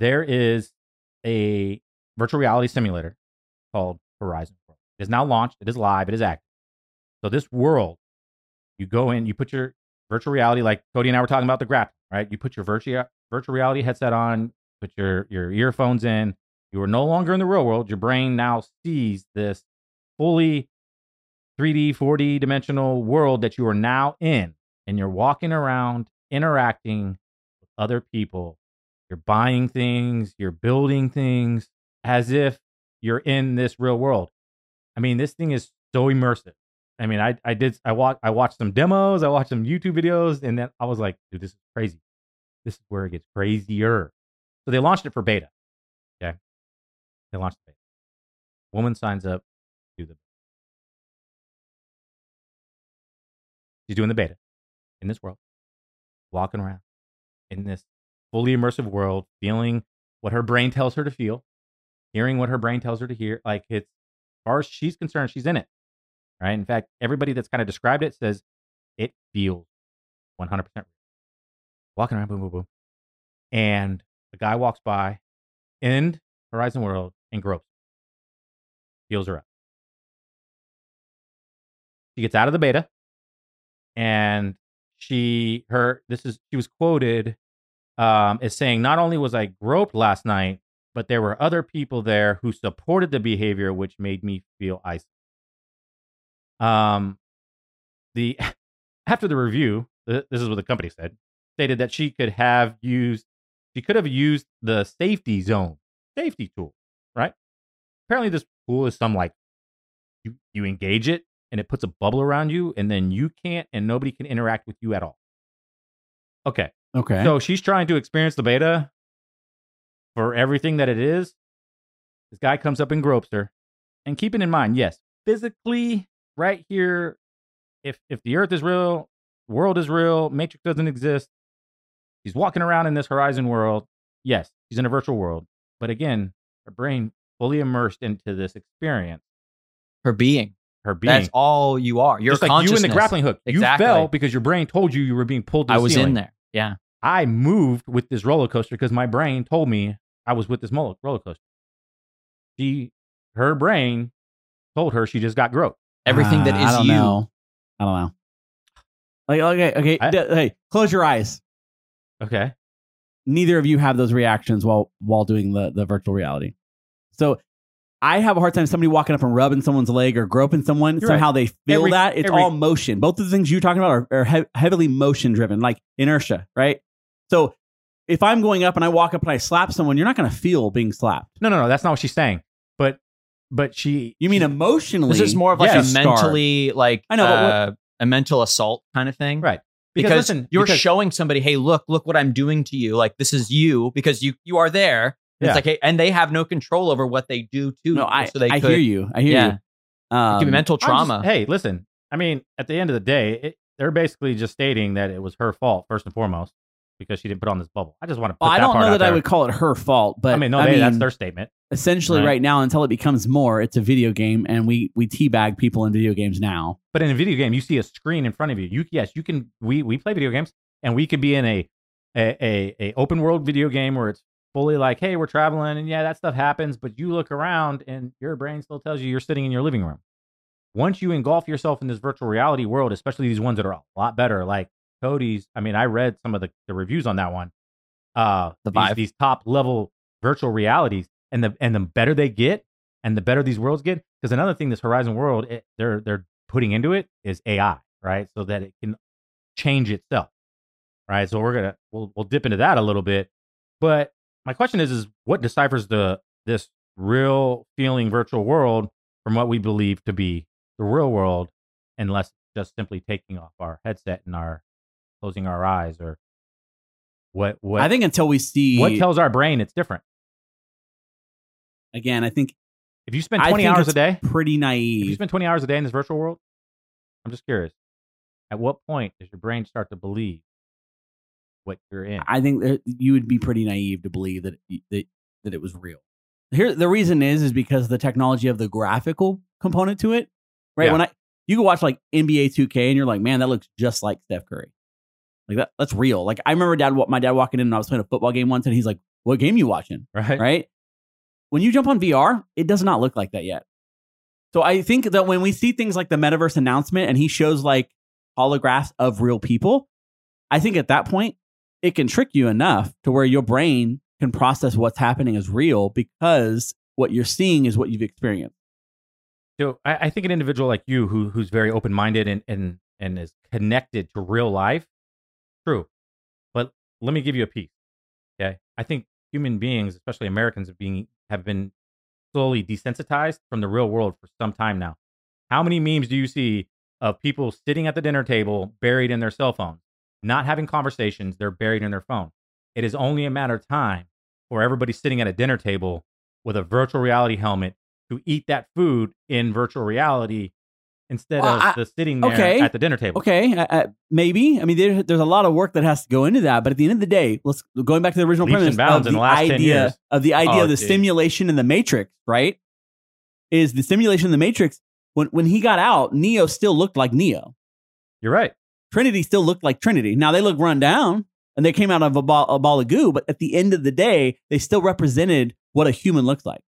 there is a virtual reality simulator called Horizon World. It is now launched. It is live. It is active. So this world, you go in, you put your virtual reality, like Cody and I were talking about the graph, right? You put your virtual virtual reality headset on, put your your earphones in. You are no longer in the real world. Your brain now sees this fully 3D, 4D dimensional world that you are now in, and you're walking around interacting with other people. You're buying things, you're building things as if you're in this real world. I mean, this thing is so immersive. I mean, I I did I watched I watched some demos, I watched some YouTube videos, and then I was like, dude, this is crazy. This is where it gets crazier. So they launched it for beta. Okay, they launched the beta. Woman signs up to the. She's doing the beta in this world, walking around in this fully immersive world, feeling what her brain tells her to feel, hearing what her brain tells her to hear. Like it's, as far as she's concerned, she's in it. Right. In fact, everybody that's kind of described it says it feels 100% real. Walking around, boom, boom, boom. And the guy walks by in Horizon World and gropes, feels her up. She gets out of the beta and she, her, this is, she was quoted um, as saying, not only was I groped last night, but there were other people there who supported the behavior, which made me feel isolated. Um, the after the review, this is what the company said, stated that she could have used, she could have used the safety zone safety tool, right? Apparently, this tool is some like you you engage it and it puts a bubble around you, and then you can't and nobody can interact with you at all. Okay, Okay. so she's trying to experience the beta for everything that it is. This guy comes up and gropes her. And keeping in mind, yes, physically, right here, if if the earth is real, the world is real, Matrix doesn't exist. She's walking around in this horizon world. Yes, she's in a virtual world. But again, her brain fully immersed into this experience. Her being. Her being That's all you are. Your just like you in the grappling hook. Exactly. You fell because your brain told you you were being pulled to I was ceiling. in there. Yeah. I moved with this roller coaster because my brain told me I was with this roller coaster. She, her brain told her she just got groped. Everything that Uh, is I don't you. Know. I don't know. Like okay, okay. I- d- hey, close your eyes. Okay. Neither of you have those reactions while while doing the the virtual reality. So I have a hard time somebody walking up and rubbing someone's leg or groping someone. You're somehow they feel Every- that it's every- all motion. Both of the things you're talking about are, are he- heavily motion driven, like inertia, right? So if I'm going up and I walk up and I slap someone, you're not going to feel being slapped. No, no, no. That's not what she's saying. But, but she. You mean emotionally? This is more of like Yeah, a scarred. mentally like I know, but what- uh, a mental assault kind of thing. right? Because, listen, you're because- showing somebody, hey, look, look what I'm doing to you. Like this is you because you you are there. Yeah. It's like, hey, and they have no control over what they do to No, you. I, so they I could hear you. I hear Yeah. you. Um, give you mental I'm just- trauma. hey, listen. I mean, at the end of the day, it, they're basically just stating that it was her fault first and foremost because she didn't put on this bubble. I just want to well, I don't know that I would call it her fault, but I mean, no, I they, that's their statement. essentially Right. right. now until it becomes more, it's a video game, and we we teabag people in video games now. But in a video game, you see a screen in front of you. You yes, you can. We we play video games, and we could be in a a a, a open world video game where it's fully like, hey, we're traveling, and yeah, that stuff happens. But you look around, and your brain still tells you you're sitting in your living room. Once you engulf yourself in this virtual reality world, especially these ones that are a lot better, like Cody's. I mean, I read some of the, the reviews on that one. Uh, The these, these top level virtual realities, and the and the better they get, and the better these worlds get. Because another thing, this Horizon world, it, they're they're putting into it is AI, right? So that it can change itself, right? So we're gonna we'll we'll dip into that a little bit. But my question is, is what deciphers the this real feeling virtual world from what we believe to be the real world, unless just simply taking off our headset and our closing our eyes or what what I think until we see what tells our brain it's different. again, I think If you spend 20 hours a day, pretty naive. if you spend 20 hours a day in this virtual world, I'm just curious. At what point does your brain start to believe what you're in? I think that you would be pretty naive to believe that that that it was real. Here, the reason is is because the technology of the graphical component to it, right? Yeah. When I you can watch like NBA 2K and you're like, man, that looks just like Steph Curry. Like that, that's real. Like I remember dad, my dad walking in and I was playing a football game once, and he's like, "What game you watching?" right? right? When you jump on VR, it does not look like that yet. So I think that when we see things like the metaverse announcement and he shows like holographs of real people, I think at that point it can trick you enough to where your brain can process what's happening as real because what you're seeing is what you've experienced. So I, I think an individual like you who who's very open minded and, and and is connected to real life, true. But let me give you a piece. Okay. I think human beings, especially Americans, have being have been slowly desensitized from the real world for some time now. How many memes do you see of people sitting at the dinner table buried in their cell phone, not having conversations. They're buried in their phone. It is only a matter of time for everybody sitting at a dinner table with a virtual reality helmet to eat that food in virtual reality instead Well, of I- the sitting there okay. at the dinner table. Okay, uh, uh, maybe. I mean, there, there's a lot of work that has to go into that. But at the end of the day, let's going back to the original premise of in the the last 10 idea years. of the idea Oh, of the dude. simulation in the Matrix, right? Is the simulation in the Matrix when when he got out, Neo still looked like Neo. You're right. Trinity still looked like Trinity. Now they look run down and they came out of a ball, a ball of goo, but at the end of the day, they still represented what a human looks like.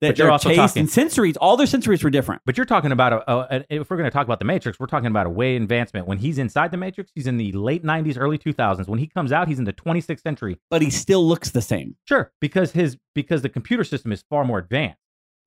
That their also taste talking- and sensories, all their sensories were different. But you're talking about a, a, a- if we're going to talk about the Matrix, we're talking about a way advancement. When he's inside the Matrix, he's in the late 90s, early 2000s. When he comes out, he's in the 26th century. But he still looks the same. Sure, because his because the computer system is far more advanced,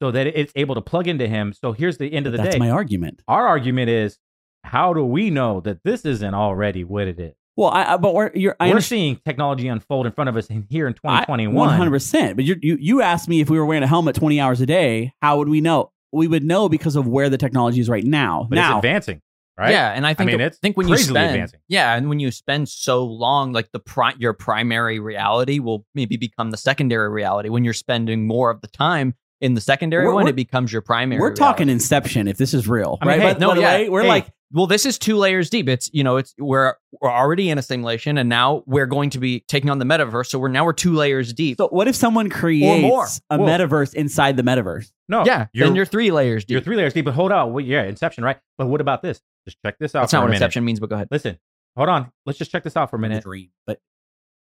so that it's able to plug into him. So here's the end of the That's day. my argument. Our argument is, how do we know that this isn't already what it is? Well, I, I but we're, you're, I we're understand. seeing technology unfold in front of us in, here in 2021. hundred percent. But you, you you asked me if we were wearing a helmet twenty hours a day, how would we know? We would know because of where the technology is right now. but it's advancing, right? Yeah, and I think mean, it's think when you crazily spend advancing. yeah, and when you spend so long, like the pri- your primary reality will maybe become the secondary reality when you're spending more of the time in the secondary We're- one. we're- It becomes your primary. we're talking. Inception. If this is real, I mean, right? hey, By- no, by the yeah. way, we're Hey, like Well, this is two layers deep. It's you know, it's we're we're already in a simulation, and now we're going to be taking on the metaverse. So we're now we're two layers deep. So what if someone more. creates a Whoa. metaverse inside the metaverse? No, yeah, you're, then you're three layers deep. you're three layers deep. But hold on, Wait, yeah, Inception, right? But what about this? Just check this out. That's for not a what minute. Inception means, but go ahead. Listen, hold on. Let's just check this out for a minute. dream, but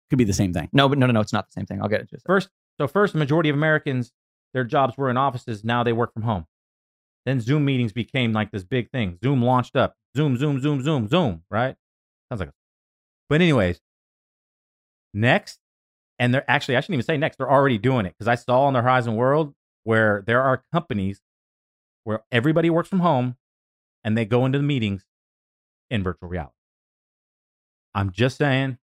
could be the same thing. No, but no, no, no, it's not the same thing. I'll get it. Just First, so first, the majority of Americans, their jobs were in offices. Now they work from home. Then Zoom meetings became like this big thing. Zoom launched up. Zoom, Zoom, Zoom, Zoom, Zoom. Right? Sounds like. A... But anyways, next, and they're actually I shouldn't even say next. They're already doing it because I saw on the Horizon World where there are companies where everybody works from home, and they go into the meetings in virtual reality. I'm just saying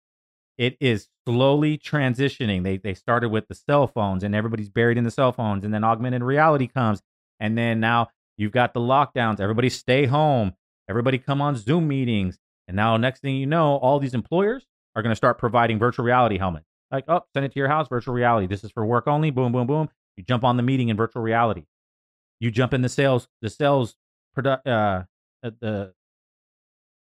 it is slowly transitioning. They they started with the cell phones and everybody's buried in the cell phones and then augmented reality comes and then now you've got the lockdowns. Everybody stay home. Everybody come on Zoom meetings. And now next thing you know, all these employers are going to start providing virtual reality helmets. Like, oh, send it to your house, virtual reality. This is for work only. Boom, boom, boom. You jump on the meeting in virtual reality. You jump in the sales, the sales produ- uh, uh, the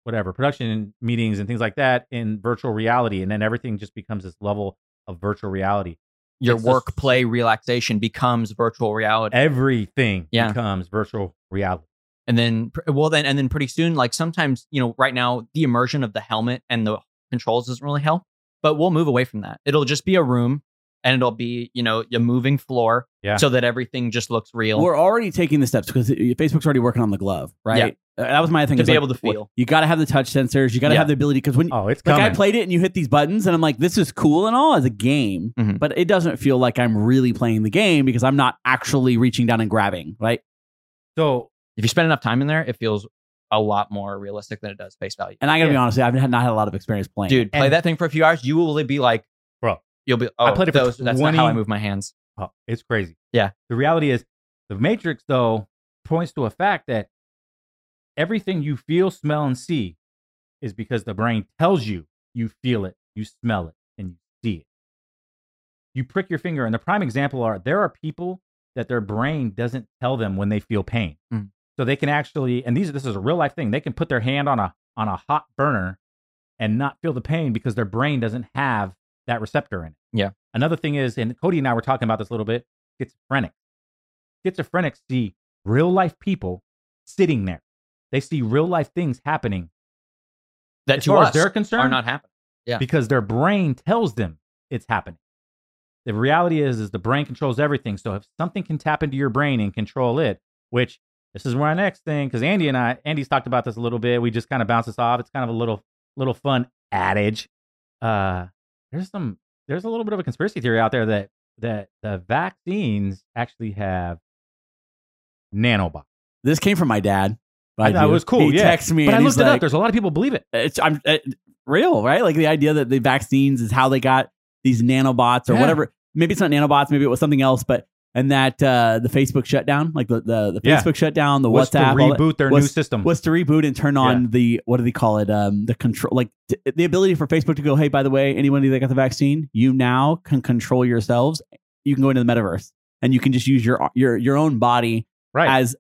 whatever production meetings and things like that in virtual reality, and then everything just becomes this level of virtual reality. Your It's just- work play relaxation becomes virtual reality. Everything Yeah. becomes virtual reality. and then well then and then pretty soon like sometimes you know right now the immersion of the helmet and the controls doesn't really help but we'll move away from that it'll just be a room and it'll be you know a moving floor Yeah. so that everything just looks real We're already taking the steps because Facebook's already working on the glove, right? Uh, That was my thing. To be like, able to feel. You got to have the touch sensors. You got to Yeah. have the ability because when Oh, it's like coming. I played it and you hit these buttons and I'm like, this is cool and all as a game, Mhm. but it doesn't feel like I'm really playing the game because I'm not actually reaching down and grabbing, right? so if you spend enough time in there it feels a lot more realistic than it does face value And I got to be honest, I've not had a lot of experience playing. dude play And- that thing for a few hours you will be like Bro, you'll be oh I played it for those, that's not how i move my hands oh, it's crazy. Yeah. The reality is, the Matrix though points to a fact that everything you feel, smell, and see is because the brain tells you you feel it, you smell it, and you see it. You prick your finger, and the prime example are there are people that their brain doesn't tell them when they feel pain. Mm. So they can actually, and these this is a real life thing. They can put their hand on a on a hot burner and not feel the pain because their brain doesn't have that receptor in it. Yeah. Another thing is, and Cody and I were talking about this a little bit. Schizophrenic. Schizophrenics see real life people sitting there. They see real life things happening that as to far us as they're concerned are not happening Yeah. because their brain tells them it's happening. The reality is, is the brain controls everything. So if something can tap into your brain and control it, which this is my next thing, because Andy and I, Andy's talked about this a little bit. We just kind of bounce this off. It's kind of a little, little fun adage. Uh, there's some, there's a little bit of a conspiracy theory out there that that the vaccines actually have nanobots. This came from my dad. I thought it was cool. He yeah, texted me but I looked it like, up. There's a lot of people believe it. it's I'm uh, real, right? Like the idea that the vaccines is how they got these nanobots or Yeah. whatever. Maybe it's not nanobots, maybe it was something else, but and that uh, the Facebook shutdown, like the the, the Yeah. Facebook shutdown, the was WhatsApp, to reboot their was- new system. was to reboot and turn on Yeah. the what do they call it? Um, the control, like t- the ability for Facebook to go, hey, by the way, anybody that got the vaccine, you now can control yourselves. You can go into the metaverse and you can just use your your your own body right. as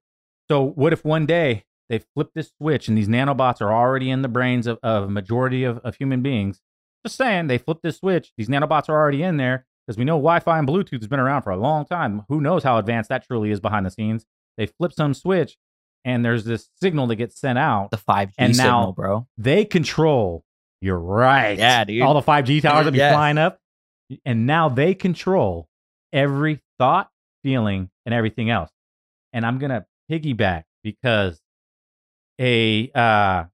So what if one day they flip this switch and these nanobots are already in the brains of, of a majority of, of human beings? Just saying, they flip this switch. These nanobots are already in there because we know Wi-Fi and Bluetooth has been around for a long time. Who knows how advanced that truly is behind the scenes? They flip some switch and there's this signal that gets sent out. The 5G And now- signal, bro. They control. You're right. Yeah, dude. All the 5G towers that be Yes. flying up, and now they control every thought, feeling, and everything else. And I'm gonna piggyback because a uh,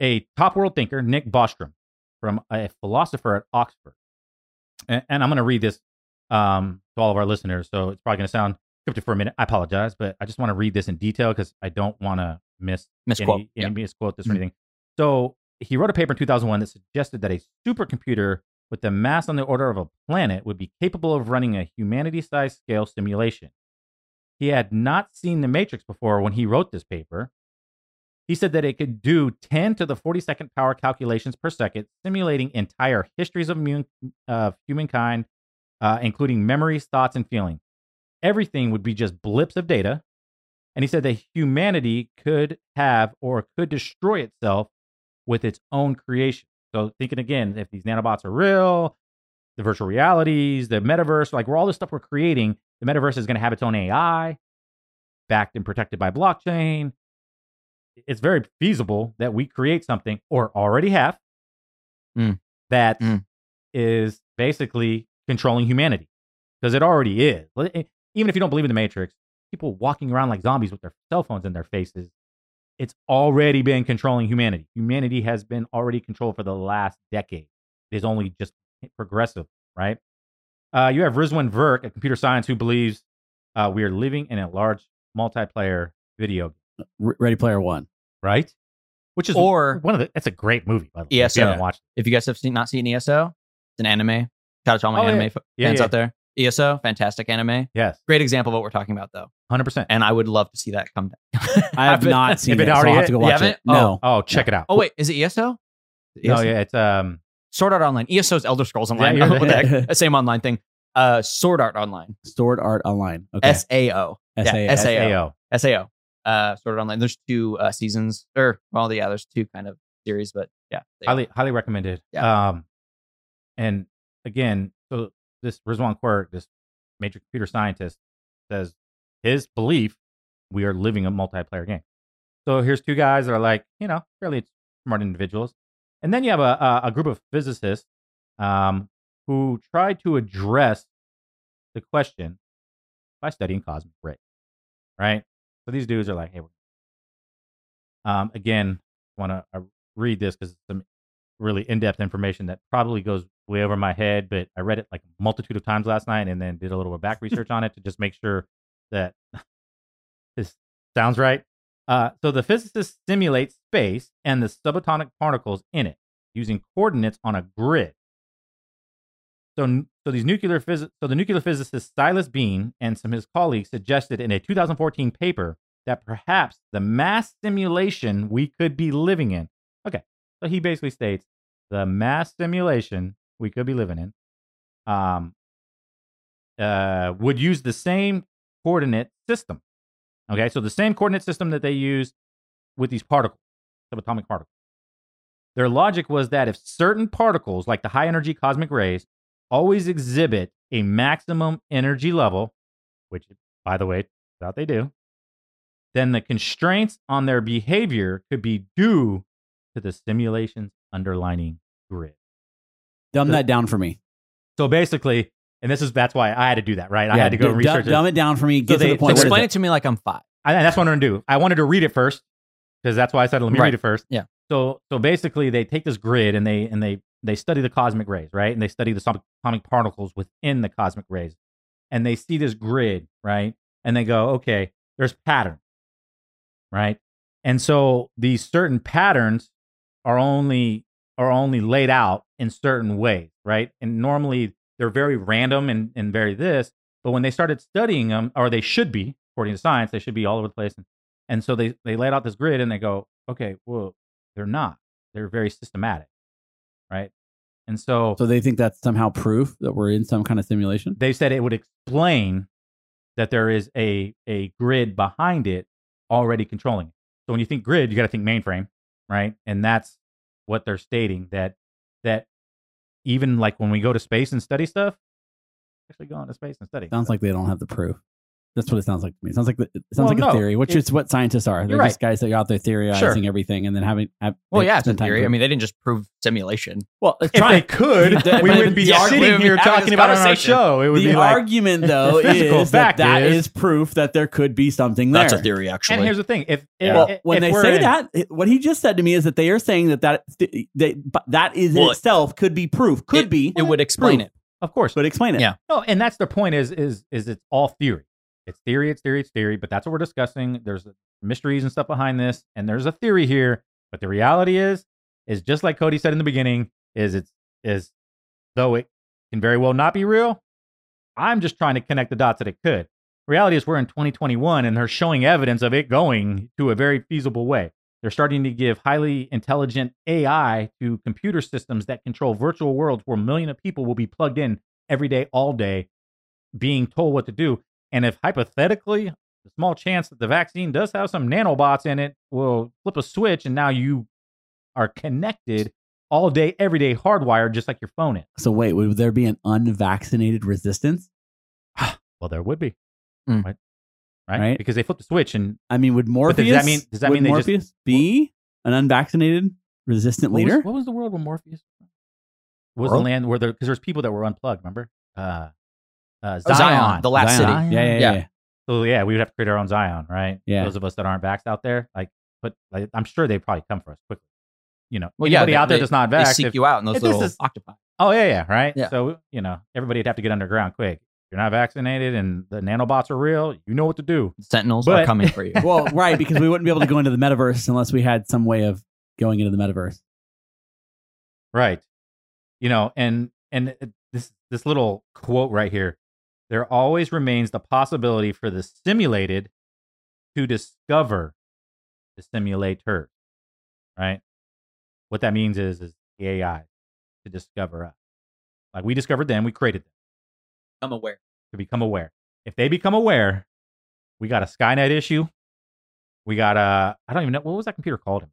a top world thinker, Nick Bostrom, from a philosopher at Oxford, and, and I'm gonna read this um, to all of our listeners. So it's probably gonna sound scripted for a minute. I apologize, but I just want to read this in detail because I don't want to miss Misquote. any, Yeah. any misquote this or Mhm. anything. So he wrote a paper in 2001 that suggested that a supercomputer with the mass on the order of a planet would be capable of running a humanity-sized scale simulation. He had not seen the Matrix before when he wrote this paper. He said that it could do 10 to the 42nd power calculations per second, simulating entire histories of mun- of humankind, uh, including memories, thoughts, and feelings. Everything would be just blips of data. And he said that humanity could have or could destroy itself with its own creation. So, thinking again, if these nanobots are real, the virtual realities, the metaverse, like we're all this stuff we're creating, the metaverse is going to have its own AI, backed and protected by blockchain. It's very feasible that we create something or already have Mm. that is Mm. basically controlling humanity because it already is. Even if you don't believe in the Matrix, people walking around like zombies with their cell phones in their faces, it's already been controlling humanity. Humanity has been already controlled for the last decade. It is only just progressive, right? Uh, you have Rizwan Virk, a computer science, who believes uh, we are living in a large multiplayer video, game, R- Ready Player One. right? Which is Or- one of the. That's a great movie, by the way. If you ESO. haven't watched, It. If you guys have seen, not seen ESO, it's an anime. Shout out to all my Oh, anime Yeah, fans yeah. out there. ESO, fantastic anime. yes, Great example of what we're talking about, though. hundred percent. And I would love to see that come down. I have not seen if it. it so already I'll have to go you watch haven't? it. No. Oh, check it out. Oh wait, is it ESO? no, ESO? yeah, it's um, Sword Art Online. ESO's Elder Scrolls Online. you're what the heck? Same online thing. Uh, Sword Art Online. Sword Art Online. Okay. S A O. Yeah, SAO. SAO. Uh, Sword Art Online. There's two uh, seasons, or well, yeah, there's two kind of series, but yeah, highly highly recommended. Yeah. Um, and again, so this Rizwan Quirk, this major computer scientist, says his belief we are living a multiplayer game. So here's two guys that are like, you know, fairly smart individuals, and then you have a a, a group of physicists um, who try to address the question by studying cosmic rays, right? So these dudes are like, hey, we're um, again, want to uh, read this because it's some really in-depth information that probably goes way over my head, but I read it like a multitude of times last night and then did a little bit back research on it to just make sure that this sounds right. Uh, so the physicists simulate space and the subatomic particles in it using coordinates on a grid. So, so these nuclear phys- so the nuclear physicist Silas Beane and some of his colleagues suggested in a 2014 paper that perhaps the mass simulation we could be living in. Okay, so he basically states the mass simulation we could be living in um, uh, would use the same coordinate system. Okay, so the same coordinate system that they use with these particles, subatomic particles. Their logic was that if certain particles, like the high energy cosmic rays, always exhibit a maximum energy level, which, by the way, that they do, then the constraints on their behavior could be due to the simulation's underlining grid. Dumb that down for me. So basically, and this is that's why I had to do that, right? I had to go d- research d- it. Dumb it down for me. Get they- to the point. so What is Explain it? it to me like I'm five. I, that's what I'm going to do. I wanted to read it first because that's why I said let me Right. read it first. Yeah. So so basically, they take this grid and they and they they study the cosmic rays, right? And they study the subatomic particles within the cosmic rays, and they see this grid, right? And they go, okay, there's patterns, right? And so these certain patterns are only are only laid out in certain ways, right? And normally they're very random and and very this, But when they started studying them, or they should be, according to science, they should be all over the place. And, and so they, they laid out this grid and they go, okay, well, they're not. They're very systematic, right? And so, So they think that's somehow proof that we're in some kind of simulation. they said it would explain that there is a, a grid behind it already controlling it. So when you think grid, you got to think mainframe, right? And that's what they're stating that that even like when we go to space and study stuff, actually go into space and study. Sounds like they don't have the proof. That's what it sounds like to me. It sounds like the, it sounds Well, like no, a theory, which it- is what scientists are. They're You're just guys that are out there theorizing everything and then having. Have, Well, yeah, it's a spend time theory. I mean, they didn't just prove simulation. well, if they could, we wouldn't be yeah, we sitting here talking about it on our show. It would the be like, argument though is that fact that is- is proof that there could be something there. That's a theory, actually. and here's the thing: if, if, Well, if when they say in- that, what he just said to me is that they are saying that that they, that is in Well, itself could be proof, could it, be. It would explain it. of course, But explain it. Yeah. No, and that's the point is is is it's all theory. It's theory, it's theory, it's theory, but that's what we're discussing. There's mysteries and stuff behind this, and there's a theory here. But the reality is, is just like Cody said in the beginning, is it's is though it can very well not be real. I'm just trying to connect the dots that it could. Reality is we're in 2021 and they're showing evidence of it going to a very feasible way. They're starting to give highly intelligent AI to computer systems that control virtual worlds where a million of people will be plugged in every day, all day, being told what to do. And if hypothetically, the small chance that the vaccine does have some nanobots in it will flip a switch and now you are connected all day, every day, hardwired, just like your phone is. So wait, would there be an unvaccinated resistance? Well, there would be. Mm. Right? right? Right. Because they flip the switch and I mean, would Morpheus? does that mean- does that would mean they just- Morpheus be an unvaccinated resistant what was, leader? what was the world where Morpheus was World? the land where there because there's people that were unplugged, remember? Uh, uh, Oh, Zion, Zion, the last Zion. city. Yeah, yeah, Yeah. yeah. So yeah, we would have to create our own Zion, right? Yeah. Those of us that aren't vaxxed out there, like, but like, I'm sure they probably come for us quickly. You know, Well, yeah, anybody they- out there they- that's not They seek if- you out in those if little is- octopi. oh yeah, yeah, right. Yeah. So you know, everybody'd have to get underground quick. If you're not vaccinated and the nanobots are real, you know what to do. Sentinels But- are coming for you. well, right, because we wouldn't be able to go into the metaverse unless we had some way of going into the metaverse. Right. You know, and and this this little quote right here, there always remains the possibility for the simulated to discover the simulator. Right? What that means is is the AI to discover us. Like we discovered them, we created them I'm aware. to become aware. If they become aware, we got a Skynet issue. We got a I don't even know what was that computer called.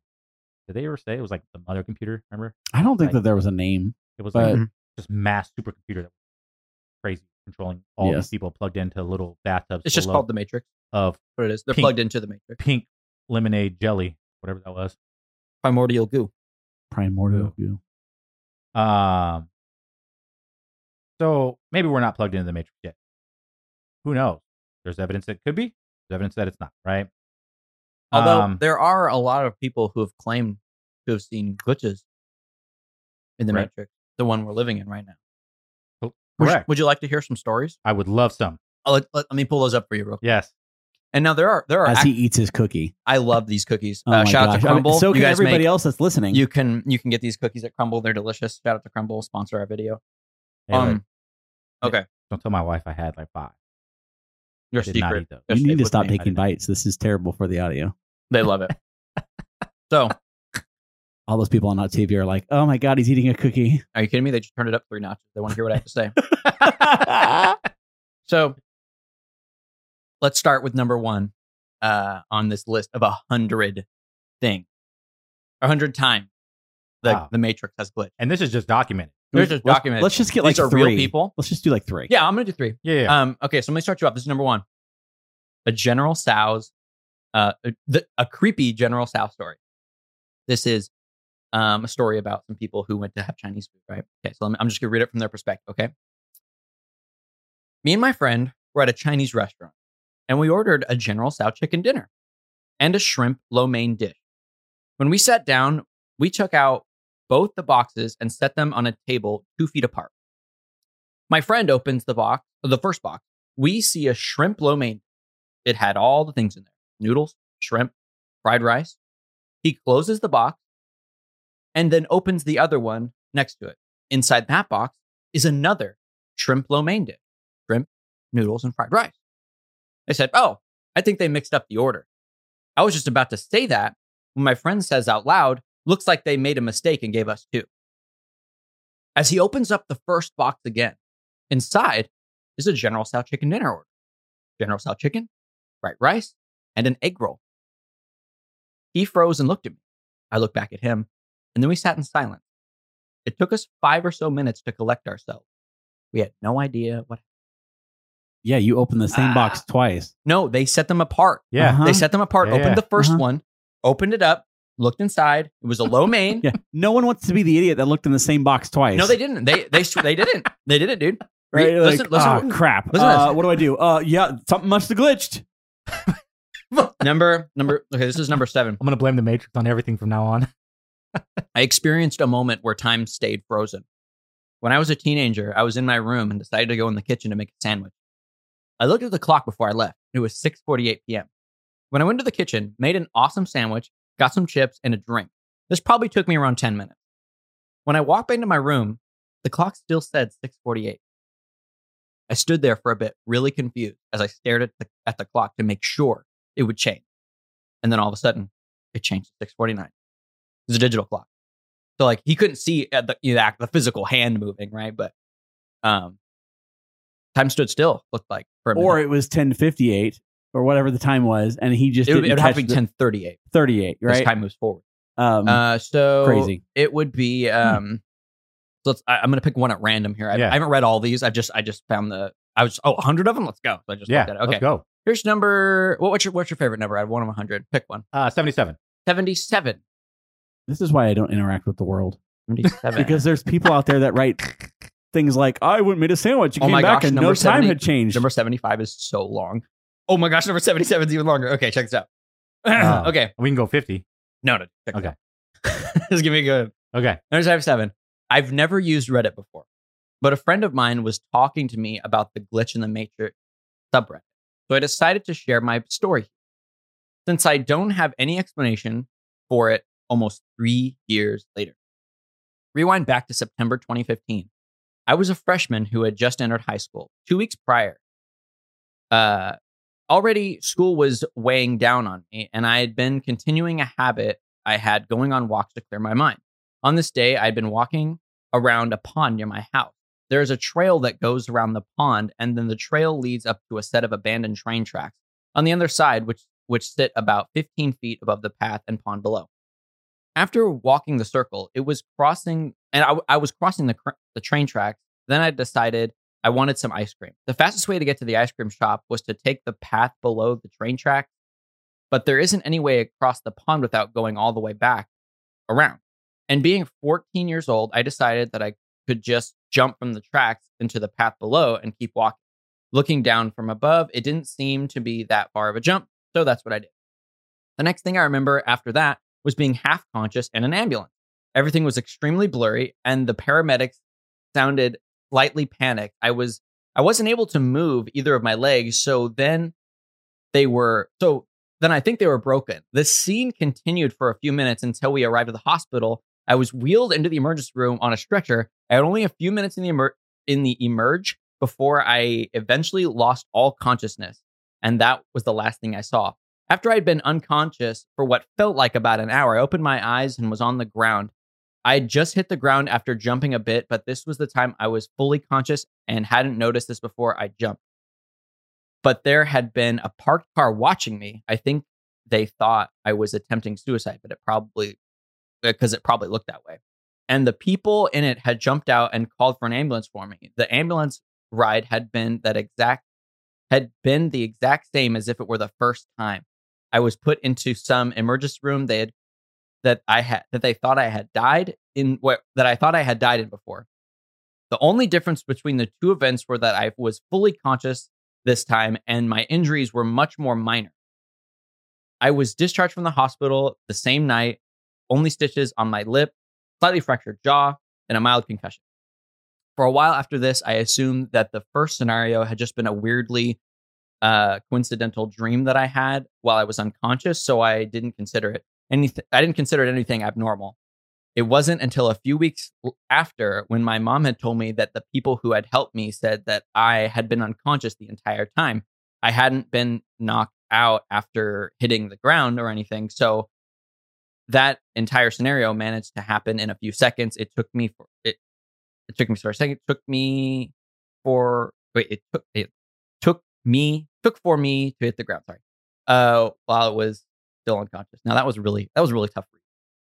Did they ever say it was like the mother computer? Remember? I don't think Right. that there was a name. It was But- like just mass supercomputer that was crazy, controlling all Yes. these people plugged into little bathtubs. It's just called the Matrix. of What it is. They're Pink. plugged into the Matrix. pink lemonade jelly, whatever that was. Primordial goo. Primordial goo. Um, so maybe we're not plugged into the matrix yet. Who knows? There's evidence that it could be. There's evidence that it's not. Right? Although Um, there are a lot of people who have claimed to have seen glitches in the Right. Matrix, the one we're living in right now. Co- Would you, correct. would you like to hear some stories? I would love some. I'll let, let, let me pull those up for you, real quick. Yes. And now there are there are. As act- he eats his cookie. I love these cookies. Oh uh, my shout out gosh. to I mean, Crumbl. so you can guys everybody make, else that's listening. You can you can get these cookies at Crumbl. They're delicious. Shout out to Crumbl. Sponsor our video. Hey, like, um. Okay. don't tell my wife I had like five. Your Did not secret. eat those. Your you need to with stop me. taking bites. This is terrible for the audio. They love it. so, All those people on that TV are like, "Oh my god, he's eating a cookie." are you kidding me? They just turned it up three notches. They want to hear what I have to say. So let's start with number one uh, on this list of a hundred things. A hundred times the, Wow. the Matrix has glitched. and this is just documented. There's just Let's- documented. Let's just get like These are three real people. Let's just do like three. Yeah, I'm gonna do three. Yeah. yeah. Um, okay, so let me start you off. This is number one. A General Tso's, uh, the, a creepy General Tso story. This is um, a story about some people who went to have Chinese food, right? Okay, so I'm just gonna read it from their perspective, okay? Me and my friend were at a Chinese restaurant, and we ordered a General Tso chicken dinner and a shrimp lo mein dish. When we sat down, we took out both the boxes and set them on a table two feet apart. My friend opens the box, the first box. We see a shrimp lo mein. It had all the things in there noodles, shrimp, fried rice. He closes the box and then opens the other one next to it. Inside that box is another shrimp lo mein dish shrimp, noodles and fried rice. I said, Oh, I think they mixed up the order. I was just about to say that when my friend says out loud, Looks like they made a mistake and gave us two. As he opens up the first box again, inside is a General Style chicken dinner order General Style chicken, fried rice, and an egg roll. He froze and looked at me. I looked back at him, and then we sat in silence. It took us five or so minutes to collect ourselves. We had no idea what. Yeah, you opened the same Ah. box twice. No, they set them apart. Yeah. Uh-huh. They set them apart. Yeah, opened yeah. the 1st Uh-huh. one, opened it up, looked inside. It was a low main. Yeah, no one wants to be the idiot that looked in the same box twice. No, they didn't. They they they didn't. They didn't, dude. Right? Re- Like, listen, listen, ah, crap. listen uh, what do I do? Uh, yeah, something must have glitched. number number. Okay, this is number seven. I'm gonna blame the Matrix on everything from now on. I experienced a moment where time stayed frozen. When I was a teenager, I was in my room and decided to go in the kitchen to make a sandwich. I looked at the clock before I left. It was 6:48 p.m. When I went to the kitchen, made an awesome sandwich, got some chips and a drink. This probably took me around 10 minutes. When I walked into my room, the clock still said 6:48. I stood there for a bit, really confused, as I stared at the, at the clock to make sure it would change. And then all of a sudden, it changed to 6:49. It was a digital clock. So like he couldn't see the you know, the act- the physical hand moving, right? But um, time stood still. Looked like for a. Or it was 1058 or whatever the time was, and he just it would, it would have to be ten thirty eight. 38, Right, right? time moves forward. Um, Uh, so crazy. It would be um. So let's, I, I'm going to pick one at random here. I, Yeah. I haven't read all these. I just I just found the. I was oh 100 of them. Let's go. So I just Yeah, looked at it. Okay. let's go. Here's number. What, what's your what's your favorite number? I have one of 100. Pick one. Uh, 77. 77. This is why I don't interact with the world because there's people out there that write things like, "I went and made a sandwich. You Oh came my back gosh, and no number time had changed." Number 75 is so long. Oh my gosh, number 77 is even longer. Okay, check this out. Oh. okay. We can go 50. No, no. Check Okay. okay. Just give me a good. Okay. Number 77. I've never used Reddit before, but a friend of mine was talking to me about the glitch in the Matrix subreddit. So I decided to share my story. Since I don't have any explanation for it almost three years later. Rewind back to September 2015. I was a freshman who had just entered high school two weeks prior. Uh, already school was weighing down on me, and I had been continuing a habit I had going on walks to clear my mind. On this day, I'd been walking around a pond near my house. There is a trail that goes around the pond, and then the trail leads up to a set of abandoned train tracks on the other side, which which sit about 15 feet above the path and pond below. After walking the circle, it was crossing, and I, I was crossing the the train tracks. Then I decided I wanted some ice cream. The fastest way to get to the ice cream shop was to take the path below the train track, but there isn't any way across the pond without going all the way back around. And being 14 years old, I decided that I could just jump from the tracks into the path below and keep walking. Looking down from above, it didn't seem to be that far of a jump, so that's what I did. The next thing I remember after that was being half conscious in an ambulance. Everything was extremely blurry, and the paramedics sounded slightly panicked. I was I wasn't able to move either of my legs, so then they were so then I think they were broken. The scene continued for a few minutes until we arrived at the hospital. I was wheeled into the emergency room on a stretcher. I had only a few minutes in the emer- in the emerge before I eventually lost all consciousness, and that was the last thing I saw. After I'd been unconscious for what felt like about an hour, I opened my eyes and was on the ground. I had just hit the ground after jumping a bit, but this was the time I was fully conscious and hadn't noticed this before I jumped. But there had been a parked car watching me. I think they thought I was attempting suicide, but it probably, because it probably looked that way. And the people in it had jumped out and called for an ambulance for me. The ambulance ride had been that exact, had been the exact same as if it were the first time. I was put into some emergency room. They had that I had that they thought I had died in what that I thought I had died in before. The only difference between the two events were that I was fully conscious this time and my injuries were much more minor. I was discharged from the hospital the same night, only stitches on my lip, slightly fractured jaw, and a mild concussion. For a while after this, I assumed that the first scenario had just been a weirdly uh, coincidental dream that I had while I was unconscious, so I didn't consider it anything. I didn't consider it anything abnormal. it wasn't until a few weeks after when my mom had told me that the people who had helped me said that I had been unconscious the entire time. I hadn't been knocked out after hitting the ground or anything. So that entire scenario managed to happen in a few seconds. It took me for it. It took me for a second. It took me for wait. It took it me took for me to hit the ground. Sorry, uh, while it was still unconscious. Now that was really that was really tough.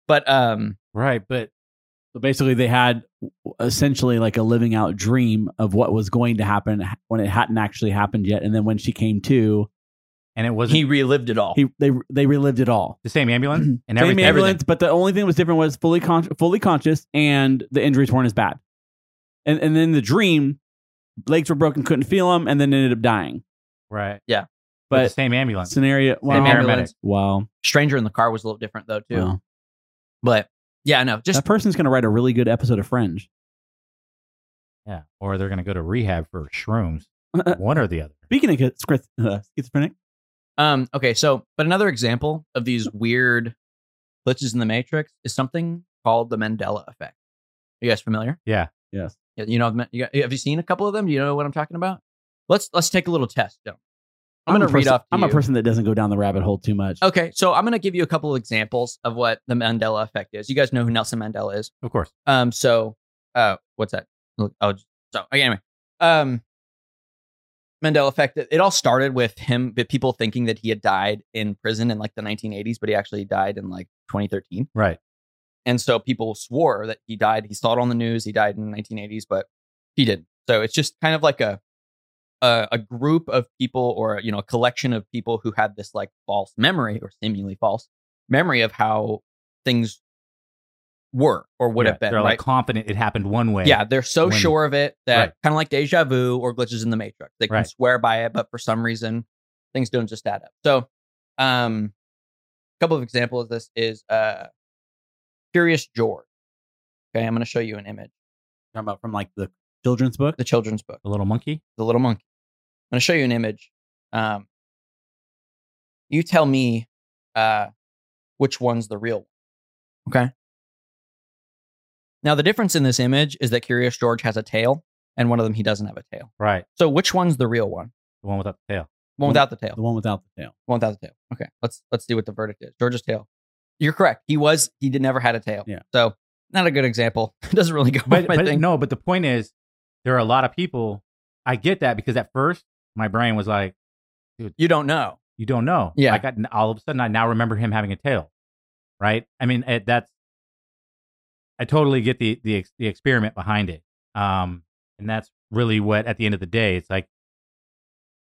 But um, Right, but So basically, they had essentially like a living out dream of what was going to happen when it hadn't actually happened yet. And then when she came to, and it wasn't he relived it all. he they they relived it all. the same ambulance and Same everything. ambulance, but the only thing that was different was fully con- fully conscious, and the injuries weren't as bad. And and then the dream, legs were broken, couldn't feel them, and then ended up dying. Right. Yeah. But the same ambulance. scenario, well, Same ambulance. wow, Stranger in the car was a little different though too. wow. But yeah, no, just that person's going to write a really good episode of Fringe. Yeah. Or they're going to go to rehab for shrooms. One or the other. Speaking of schizophrenic, uh, Um, okay, so but another example of these weird glitches in the matrix is something called the Mandela effect. you guys familiar? Yeah. Yes, You know, you got- have you seen a couple of them? Do you know what I'm talking about? Let's let's take a little test. Joe. I'm, a going to read off. To I'm you. a person that doesn't go down the rabbit hole too much. Okay, so I'm going to give you a couple of examples of what the Mandela effect is. You guys know who Nelson Mandela is. Of course. Um, so, uh, what's that? Oh, so okay, anyway, um, Mandela effect. It, it all started with him, with people thinking that he had died in prison in like the 1980s, but he actually died in like 2013. Right. And so people swore that he died. He saw it on the news. He died in the 1980s, but he didn't. So it's just kind of like a a, a group of people, or you know, a collection of people who had this like false memory or seemingly false memory of how things were or would Yeah, have been. They're right? like confident it happened one way. Yeah, they're so when- sure of it that Right. kind of like deja vu or glitches in the matrix. They can Right. swear by it, but for some reason, things don't just add up. So, um, a couple of examples of this is uh, Curious George. Okay, I'm going to show you an image. Talking about from like the children's book. The children's book, The little monkey. the little monkey. I'm going to show you an image. Um, you tell me uh, which one's the real one. Okay. Now, the difference in this image is that Curious George has a tail, and one of them he doesn't have a tail. Right. So, which one's the real one? The one without the tail. One without the tail. The one without the tail. One without the tail. Okay, let's let's see what the verdict is. George's tail. You're correct. He was. He did never had a tail. Yeah. So, not a good example. Doesn't really go. But, with my but thing. no, but the point is, there are a lot of people. I get that because at first my brain was like, you don't know. you don't know. Yeah. I got all of a sudden, I now remember him having a tail. Right. I mean, it, that's. I totally get the the the experiment behind it. Um, and that's really what at the end of the day, it's like.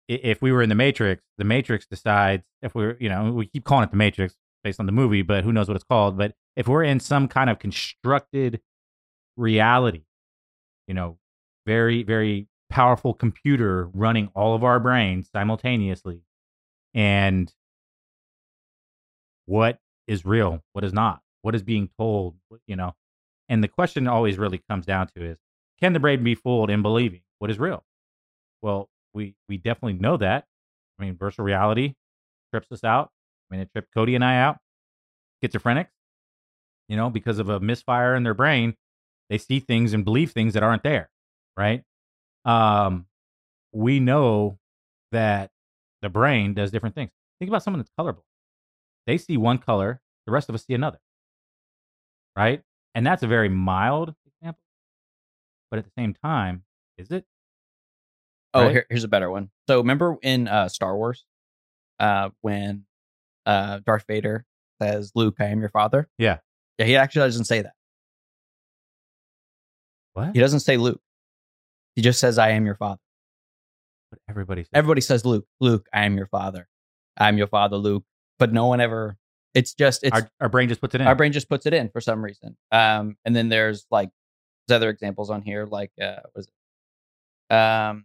If we were in the Matrix, the Matrix decides if we're, you know, we keep calling it the Matrix based on the movie, but who knows what it's called. But if we're in some kind of constructed reality, you know, very, very powerful computer running all of our brains simultaneously. And what is real? What is not? What is being told? You know, and the question always really comes down to is can the brain be fooled in believing what is real? Well, we, we definitely know that. I mean, virtual reality trips us out. I mean, it tripped Cody and I out. Schizophrenics, you know, because of a misfire in their brain, they see things and believe things that aren't there, right? Um, we know that the brain does different things. Think about someone that's colorblind. They see one color, the rest of us see another, right? And that's a very mild example. But at the same time, is it? Oh, Right? here, here's a better one. So remember in uh, Star Wars, uh, when uh, Darth Vader says, "Luke, I am your father." Yeah. Yeah, he actually doesn't say that. What? He doesn't say Luke. He just says, "I am your father." But everybody says, Everybody says Luke. Luke, I am your father. I'm your father, Luke. But no one ever. It's just it's our, our brain just puts it in. our brain just puts it in for some reason. Um, and then there's like there's other examples on here, like uh, what is it? Um,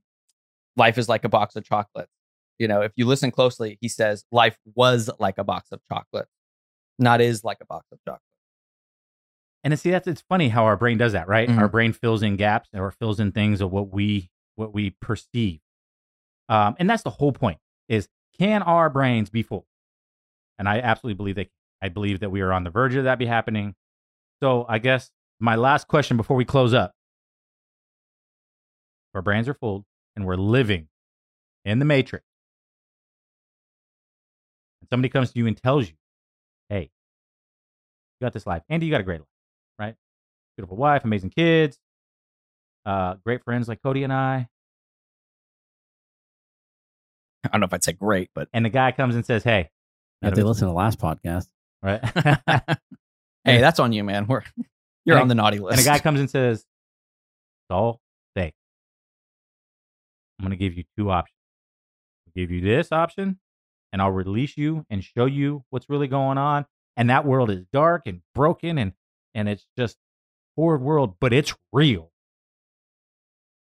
life is like a box of chocolates. You know, if you listen closely, he says life was like a box of chocolate, not is like a box of chocolate. And see, that's it's funny how our brain does that, right? Mhm. Our brain fills in gaps or fills in things of what we what we perceive. Um, and that's the whole point: is can our brains be fooled? And I absolutely believe they. I believe that we are on the verge of that be happening. So I guess my last question before we close up. Our brains are full and we're living in the matrix. And somebody comes to you and tells you, hey, you got this life. Andy, you got a great life, right? Beautiful wife, amazing kids, uh, great friends like Cody and I. I don't know if I'd say great, but And the guy comes and says, hey, If they listen to the last podcast, right? hey, that's on you, man. We're you're And on the naughty list. and a guy comes and says, it's all fake. I'm going to give you two options. I'll give you this option, and I'll release you and show you what's really going on. And that world is dark and broken, and and it's just horrid world, but it's real.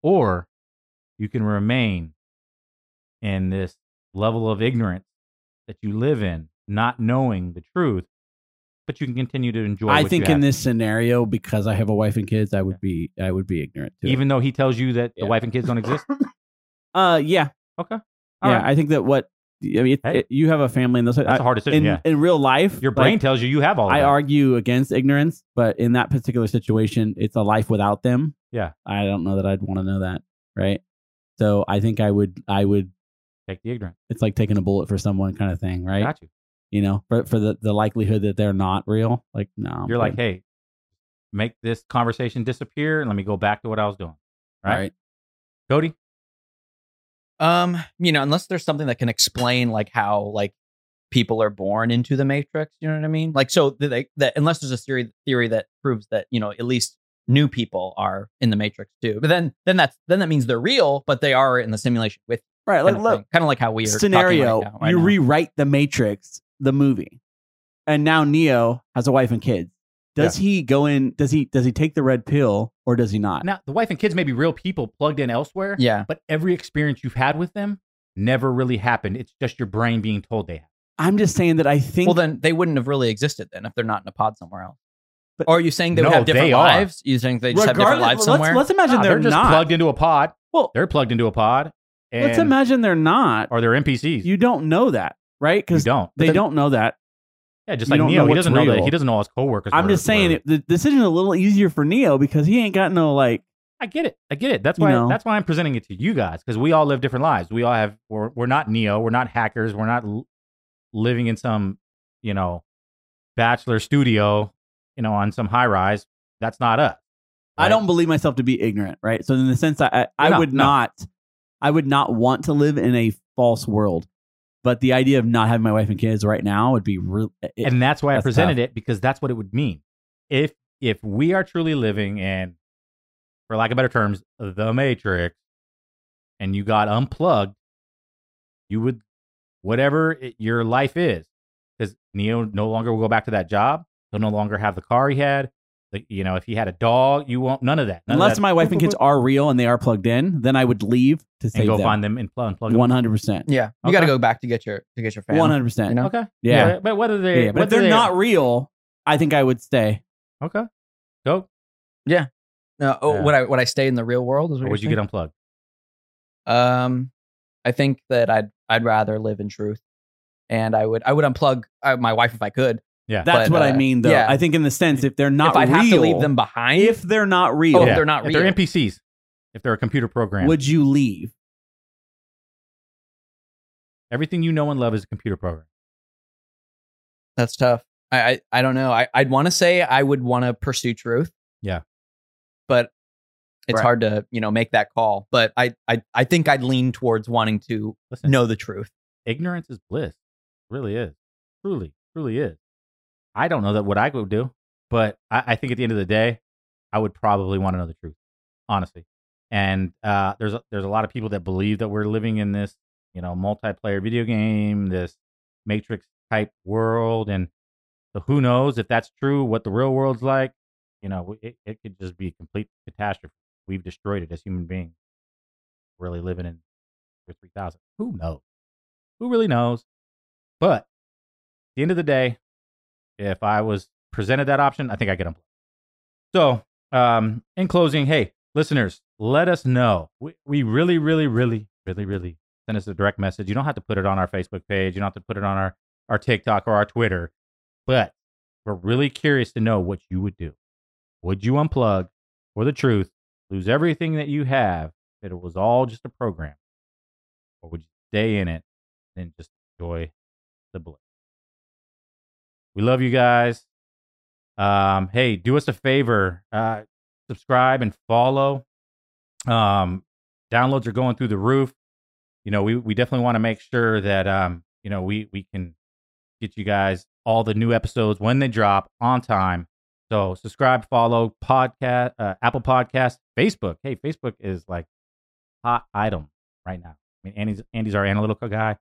Or you can remain in this level of ignorance that you live in, not knowing the truth, but you can continue to enjoy. I think in this scenario, because I have a wife and kids, I would be I would be ignorant. It. even though he tells you that Yeah. the wife and kids don't exist. uh, yeah, Okay, yeah. Right. I think that what I mean, it, Hey. it- you have a family in those. that's a hard decision. in yeah, in real life, your brain like, tells you you have all. I that. argue against ignorance, but in that particular situation, it's a life without them. Yeah. I don't know that I'd want to know that, right? So I think I would I would take the ignorant. it's like taking a bullet for someone kind of thing, right? Got you. You know, for for the, the likelihood that they're not real. Like, no. You're like, hey, make this conversation disappear, and let me go back to what I was doing. Right, right. Cody. Um, you know, unless there's something that can explain like how like people are born into the matrix, you know what I mean? Like so that they, that unless there's a theory theory that proves that, you know, at least new people are in the matrix too. But then then that's then that means they're real, but they are in the simulation with Right. kind Like, of, look, kind of like how we are scenario, right now, right you now. rewrite the Matrix, the movie, and now Neo has a wife and kids. Does he go in? Does he does he take the red pill or does he not? Now, the wife and kids may be real people plugged in elsewhere. Yeah. but every experience you've had with them never really happened. It's just your brain being told they have. I'm just saying that I think. Well then they wouldn't have really existed then if they're not in a pod somewhere else. But- or are you saying they would have different they are. lives? You think they just have different regardless- lives let's- somewhere? Let's, imagine Nah, they're, just not. plugged into a pod. Well, They're plugged into a pod. And, let's imagine they're not. or they're NPCs. You don't know that, right? You Because don't. they then- don't know that. Yeah, just you like Neo, he doesn't know that. He doesn't know all his coworkers. I'm were- just saying were- it, the decision's a little easier for Neo because he ain't got no like. I get it. I get it. That's why. know. That's why I'm presenting it to you guys because we all live different lives. We all have. We're we're not Neo. We're not hackers. We're not l- living in some, you know, bachelor studio, you know, on some high rise. That's not us. I don't believe myself to be ignorant, right? So in the sense, I I, I No, would no. not, I would not want to live in a false world. But the idea of not having my wife and kids right now would be real. it- and that's why I presented tough. it because that's what it would mean. If if we are truly living in, for lack of better terms, the Matrix, and you got unplugged, you would whatever it, your life is, because Neo no longer will go back to that job. He'll no longer have the car he had. Like you know, if he had a dog, you won't none of that. None of unless that- my wife and kids are real and they are plugged in, then I would leave to and go them. find them and plug, unplug them. One hundred percent. Yeah. You Okay. got to go back to get your to get your family. One hundred percent. You know? Okay, Yeah. but whether they, Yeah, but if whether they're they- not real, I think I would stay. okay, go. No, oh, Yeah. would I would I stay in the real world? Is what Or you're would you get saying? unplugged? Um, I think that I'd I'd rather live in truth, and I would I would unplug uh, my wife if I could. Yeah, That's But, what I uh, mean, though. yeah. I think in the sense if they're not if I'd real, have to leave them behind, if they're not real, Oh, if they're not if they're. NPCs, if they're a computer program, would you leave? everything you know and love is a computer program. that's tough. I I, I don't know. I I'd want to say I would want to pursue truth. Yeah. but it's Right. hard to you know make that call. But I I I think I'd lean towards wanting to Listen, know the truth. ignorance is bliss. It really is. Truly, truly is. I don't know that what I would do, but I, I think at the end of the day, I would probably want to know the truth, honestly. And uh, there's a, there's a lot of people that believe that we're living in this, you know, multiplayer video game, this Matrix type world, and so who knows if that's true? What the real world's like? You know, it, it could just be a complete catastrophe. We've destroyed it as human beings. Really living in year three thousand. Who knows? Who really knows? But at the end of the day, if I was presented that option, I think I get unplugged. So, um, in closing, hey, listeners, let us know. We, we really, really, really, really, really send us a direct message. You don't have to put it on our Facebook page. You don't have to put it on our, our TikTok or our Twitter. But we're really curious to know what you would do. would you unplug for the truth, lose everything that you have, that it was all just a program? Or would you stay in it and just enjoy the bliss? We love you guys. Um, hey, do us a favor, uh, subscribe and follow. Um, downloads are going through the roof. You know, we, we definitely want to make sure that um, you know, we we can get you guys all the new episodes when they drop on time. So subscribe, follow, podcast, uh, Apple Podcast, Facebook. Hey, Facebook is like hot item right now. I mean, Andy's Andy's our analytical guy.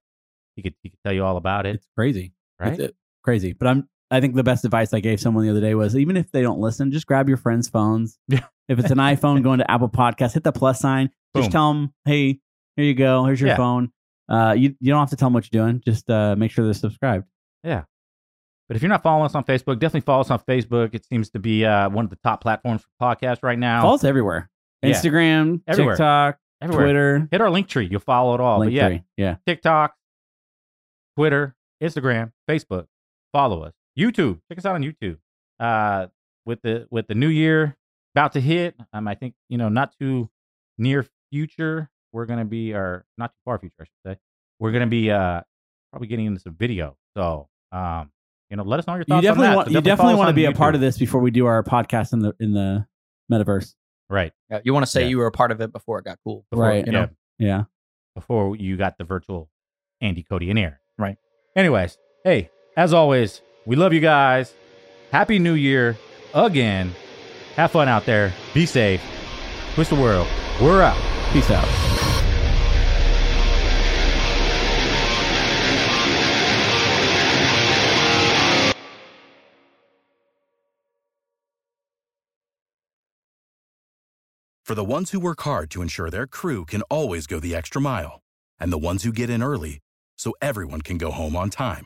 He could he could tell you all about it, It's crazy. right? It's, crazy. But I'm. I think the best advice I gave someone the other day was even if they don't listen, just grab your friends' phones. Yeah. If it's an iPhone, go into Apple Podcast, hit the plus sign. Boom. Just tell them, hey, here you go. Here's your Yeah. phone. Uh, you you don't have to tell them what you're doing. Just uh, make sure they're subscribed. Yeah. But if you're not following us on Facebook, definitely follow us on Facebook. It seems to be uh, one of the top platforms for podcasts right now. Follow us everywhere. Yeah. Instagram, Everywhere. TikTok, Everywhere. Twitter, Hit our link tree. You'll follow it all. but yeah, Linktree. yeah. TikTok, Twitter, Instagram, Facebook. Follow us. YouTube. Check us out on YouTube. Uh, with the with the new year about to hit, um, I think you know not too near future. We're gonna be, or not too far future, I should say. We're gonna be uh probably getting into some video. So um, you know, let us know your You thoughts. definitely on that. want So you definitely want to on be a part of this before we do our podcast in the in the metaverse. right? Yeah, you want to say Yeah. you were a part of it before it got cool. Before, Right. You know? yeah, Yeah. before you got the virtual Andy, Cody, and Aaron. Right. Anyways, hey, as always, we love you guys. Happy New Year again. Have fun out there. Be safe. Twist the world. We're out. Peace out. For the ones who work hard to ensure their crew can always go the extra mile, and the ones who get in early so everyone can go home on time,